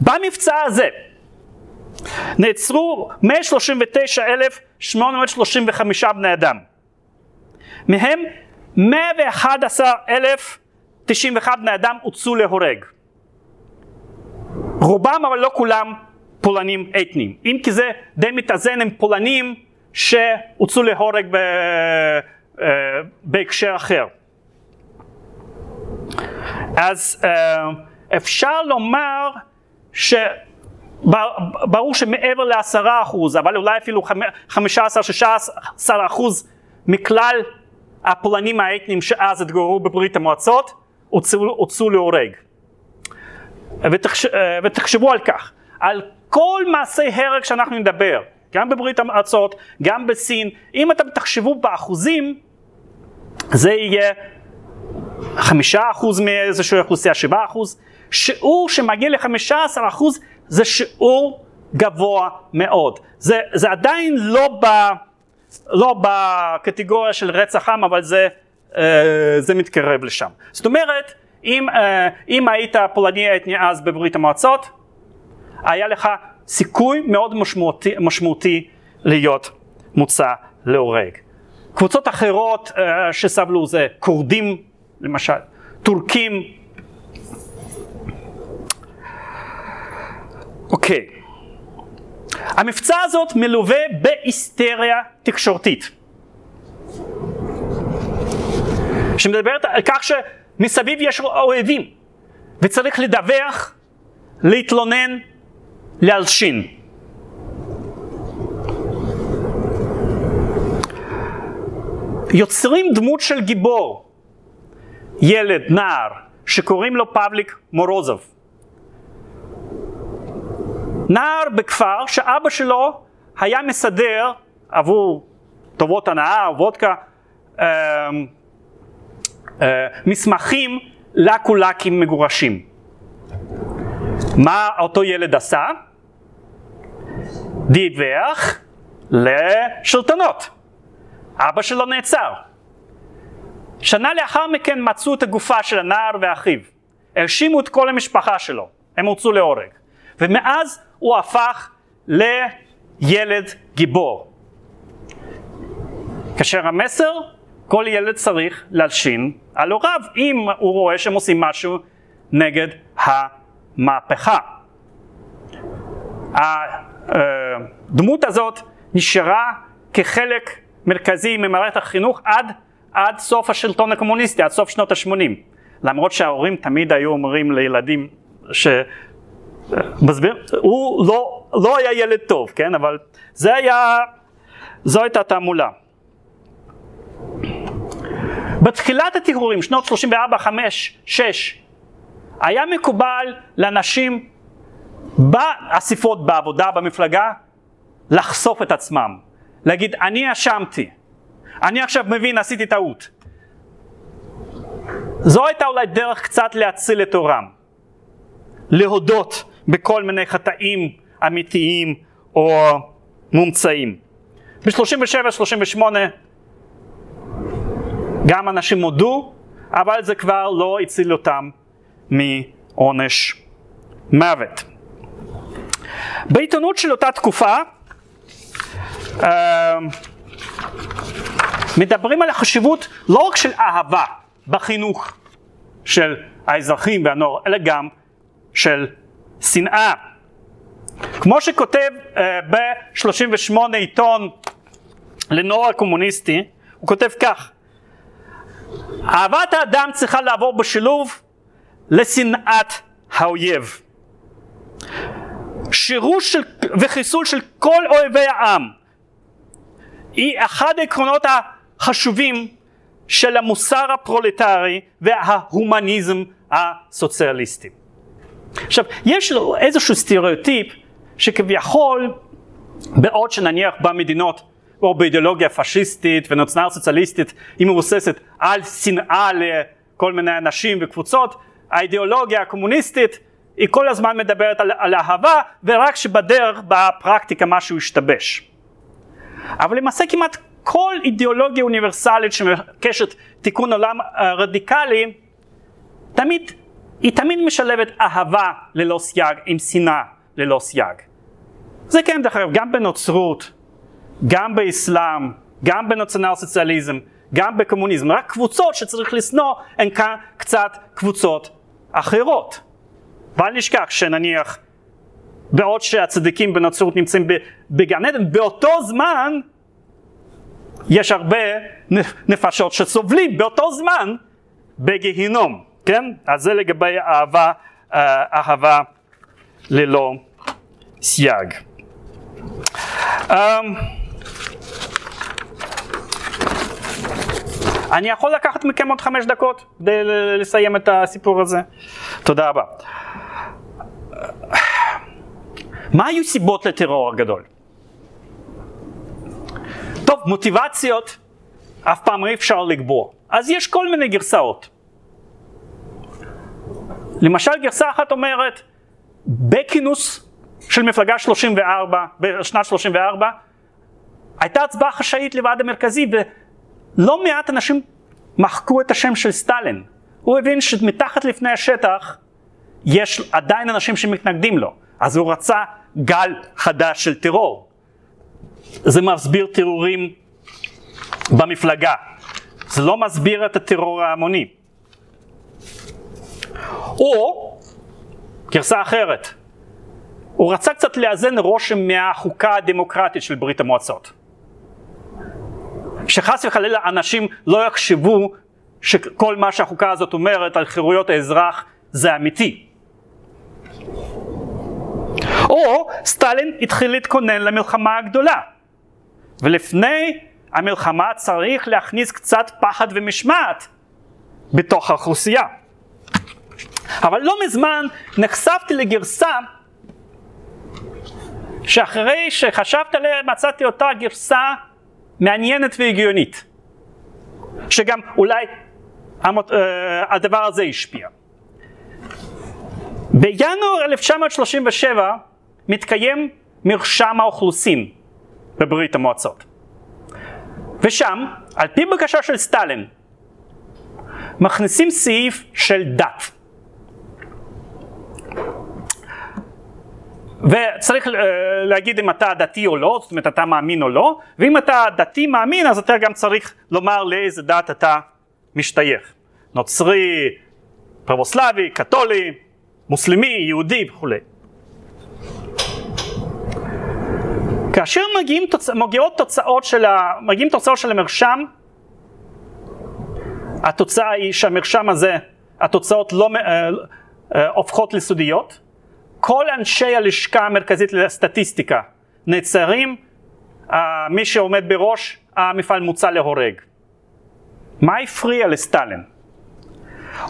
Speaker 2: במבצע הזה נעצרו 139,835 בני אדם. מהם 111,091 בני אדם הוצאו להורג. רובם אבל לא כולם פולנים אתניים. אם כי זה די מתאזן עם פולנים שהוצאו להורג ב... אה, בהקשר אחר. אז אה, אפשר לומר שברור שמעבר לעשרה אחוז, אבל אולי אפילו חמישה עשר, שישה עשר אחוז מכלל הפולנים האתניים שאז התגוררו בברית המועצות הוצאו להורג. ותחש, אה, ותחשבו על כך, על כל מעשי הרג שאנחנו נדבר, גם בברית המועצות, גם בסין, אם אתם תחשבו באחוזים, זה יהיה חמישה אחוז מאיזושהי אוכלוסייה, שבעה אחוז, שיעור שמגיע לחמישה עשר אחוז זה שיעור גבוה מאוד. זה, זה עדיין לא, ב, לא בקטגוריה של רצח עם, אבל זה, אה, זה מתקרב לשם. זאת אומרת, אם, אה, אם היית פולני אתני אז בברית המועצות, היה לך סיכוי מאוד משמעותי, משמעותי להיות מוצא להורג. קבוצות אחרות uh, שסבלו זה כורדים למשל, טורקים. אוקיי. המבצע הזאת מלווה בהיסטריה תקשורתית. שמדברת על כך שמסביב יש אויבים וצריך לדווח, להתלונן, להלשין. יוצרים דמות של גיבור, ילד, נער, שקוראים לו פבליק מורוזוב. נער בכפר שאבא שלו היה מסדר עבור טובות הנאה, וודקה, אה, אה, מסמכים לקולקים מגורשים. מה אותו ילד עשה? דיווח לשלטונות. אבא שלו נעצר. שנה לאחר מכן מצאו את הגופה של הנער ואחיו. הרשימו את כל המשפחה שלו, הם הוצאו להורג. ומאז הוא הפך לילד גיבור. כאשר המסר, כל ילד צריך להלשין על הוריו, אם הוא רואה שהם עושים משהו נגד המהפכה. הדמות הזאת נשארה כחלק מרכזי ממערכת החינוך עד, עד סוף השלטון הקומוניסטי, עד סוף שנות ה-80. למרות שההורים תמיד היו אומרים לילדים ש... מסביר? הוא לא, לא היה ילד טוב, כן? אבל זה היה, זו הייתה תעמולה. בתחילת הטיהורים, שנות 34, 5, 6, היה מקובל לאנשים באספות בעבודה, במפלגה, לחשוף את עצמם. להגיד, אני אשמתי, אני עכשיו מבין, עשיתי טעות. זו הייתה אולי דרך קצת להציל את עורם. להודות בכל מיני חטאים אמיתיים או מומצאים. ב-37-38 גם אנשים הודו, אבל זה כבר לא הציל אותם מעונש מוות. בעיתונות של אותה תקופה אה, מדברים על החשיבות לא רק של אהבה בחינוך של האזרחים והנוער, אלא גם של שנאה. כמו שכותב uh, ב-38 עיתון לנוער הקומוניסטי, הוא כותב כך: אהבת האדם צריכה לעבור בשילוב לשנאת האויב. שירוש של, וחיסול של כל אויבי העם היא אחד העקרונות החשובים של המוסר הפרולטרי וההומניזם הסוציאליסטי. עכשיו, יש לו איזשהו סטריאוטיפ שכביכול, בעוד שנניח במדינות או באידיאולוגיה פשיסטית ונציונל סוציאליסטית היא מבוססת על שנאה לכל מיני אנשים וקבוצות, האידיאולוגיה הקומוניסטית היא כל הזמן מדברת על, על אהבה ורק שבדרך בפרקטיקה משהו השתבש. אבל למעשה כמעט כל אידיאולוגיה אוניברסלית שמבקשת תיקון עולם אה, רדיקלי, תמיד, היא תמיד משלבת אהבה ללא סייג עם שנאה ללא סייג. זה כן דרך אגב גם בנצרות, גם באסלאם, גם בנציונל סוציאליזם, גם בקומוניזם, רק קבוצות שצריך לשנוא הן כאן קצת קבוצות אחרות. ואל נשכח שנניח בעוד שהצדיקים בנצרות נמצאים בגן עדן, באותו זמן יש הרבה נפשות שסובלים באותו זמן בגיהינום, כן? אז זה לגבי אהבה, אה, אהבה ללא סייג. Um, אני יכול לקחת מכם עוד חמש דקות כדי לסיים את הסיפור הזה? תודה רבה. מה היו סיבות לטרור הגדול? טוב, מוטיבציות אף פעם אי אפשר לקבוע, אז יש כל מיני גרסאות. למשל גרסה אחת אומרת, בכינוס של מפלגה 34, בשנת 34, הייתה הצבעה חשאית לוועד המרכזי ולא מעט אנשים מחקו את השם של סטלין. הוא הבין שמתחת לפני השטח יש עדיין אנשים שמתנגדים לו, אז הוא רצה גל חדש של טרור. זה מסביר טרורים במפלגה, זה לא מסביר את הטרור ההמוני. או גרסה אחרת, הוא רצה קצת לאזן רושם מהחוקה הדמוקרטית של ברית המועצות. שחס וחלילה אנשים לא יחשבו שכל מה שהחוקה הזאת אומרת על חירויות האזרח זה אמיתי. או סטלין התחיל להתכונן למלחמה הגדולה, ולפני המלחמה צריך להכניס קצת פחד ומשמעת בתוך האוכלוסייה. אבל לא מזמן נחשפתי לגרסה שאחרי שחשבתי עליה מצאתי אותה גרסה מעניינת והגיונית, שגם אולי אה, הדבר הזה השפיע. בינואר 1937 מתקיים מרשם האוכלוסין בברית המועצות. ושם, על פי בקשה של סטלין, מכניסים סעיף של דת. וצריך uh, להגיד אם אתה דתי או לא, זאת אומרת אתה מאמין או לא, ואם אתה דתי מאמין אז אתה גם צריך לומר לאיזה דת אתה משתייך. נוצרי, פרבוסלבי, קתולי, מוסלמי, יהודי וכולי. כאשר מגיעים תוצ... מגיעות תוצאות של ה... מגיעים תוצאות של המרשם, התוצאה היא שהמרשם הזה, התוצאות לא אה, אה, הופכות לסודיות. כל אנשי הלשכה המרכזית לסטטיסטיקה נעצרים, אה, מי שעומד בראש המפעל מוצא להורג. מה הפריע לסטלין?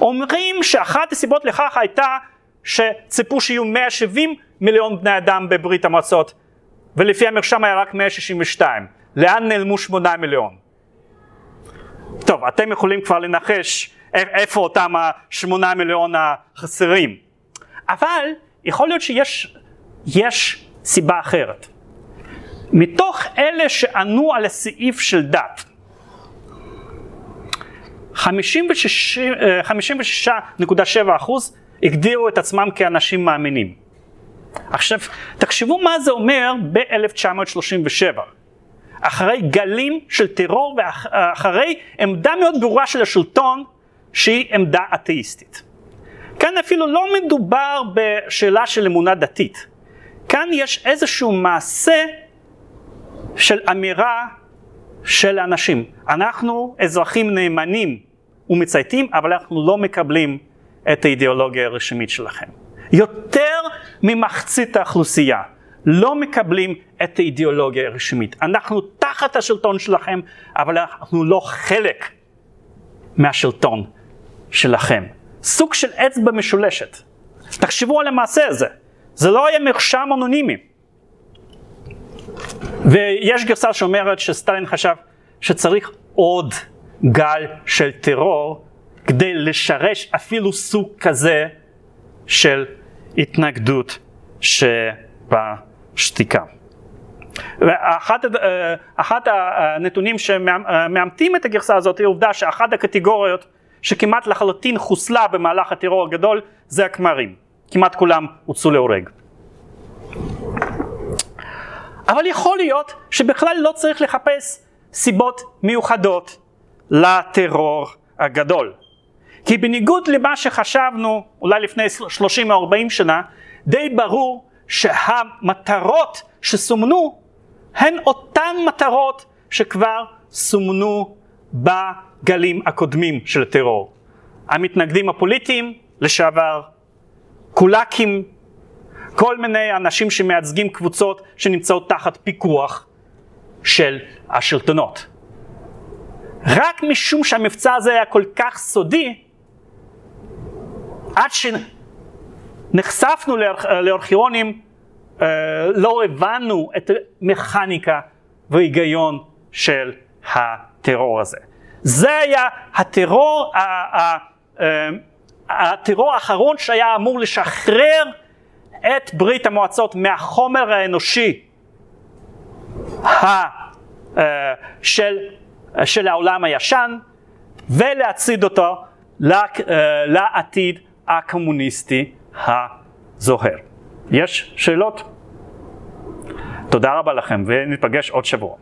Speaker 2: אומרים שאחת הסיבות לכך הייתה שציפו שיהיו 170 מיליון בני אדם בברית המועצות ולפי המרשם היה רק 162. לאן נעלמו 8 מיליון? טוב, אתם יכולים כבר לנחש איפה אותם ה-8 מיליון החסרים. אבל יכול להיות שיש יש סיבה אחרת. מתוך אלה שענו על הסעיף של דת, 56.7 אחוז הגדירו את עצמם כאנשים מאמינים. עכשיו, תחשבו מה זה אומר ב-1937. אחרי גלים של טרור ואחרי עמדה מאוד ברורה של השלטון שהיא עמדה אתאיסטית. כאן אפילו לא מדובר בשאלה של אמונה דתית. כאן יש איזשהו מעשה של אמירה של אנשים. אנחנו אזרחים נאמנים ומצייתים, אבל אנחנו לא מקבלים את האידיאולוגיה הרשמית שלכם. יותר ממחצית האוכלוסייה לא מקבלים את האידיאולוגיה הרשמית. אנחנו תחת השלטון שלכם, אבל אנחנו לא חלק מהשלטון שלכם. סוג של אצבע משולשת. תחשבו על המעשה הזה. זה לא היה מרשם אנונימי. ויש גרסה שאומרת שסטלין חשב שצריך עוד גל של טרור כדי לשרש אפילו סוג כזה של התנגדות שבשתיקה. ואחד הנתונים שמאמתים את הגרסה הזאת היא העובדה שאחת הקטגוריות שכמעט לחלוטין חוסלה במהלך הטרור הגדול זה הכמרים. כמעט כולם הוצאו להורג. אבל יכול להיות שבכלל לא צריך לחפש סיבות מיוחדות לטרור הגדול. כי בניגוד למה שחשבנו אולי לפני 30 או 40 שנה, די ברור שהמטרות שסומנו הן אותן מטרות שכבר סומנו בגלים הקודמים של הטרור. המתנגדים הפוליטיים לשעבר, קולאקים, כל מיני אנשים שמייצגים קבוצות שנמצאות תחת פיקוח של השלטונות. רק משום שהמבצע הזה היה כל כך סודי, עד שנחשפנו לארכיונים אה, לא הבנו את המכניקה וההיגיון של הטרור הזה. זה היה הטרור, אה, הטרור האחרון שהיה אמור לשחרר את ברית המועצות מהחומר האנושי אה, של, של העולם הישן ולהצעיד אותו לעתיד הקומוניסטי הזוהר. יש שאלות? תודה רבה לכם וניפגש עוד שבוע.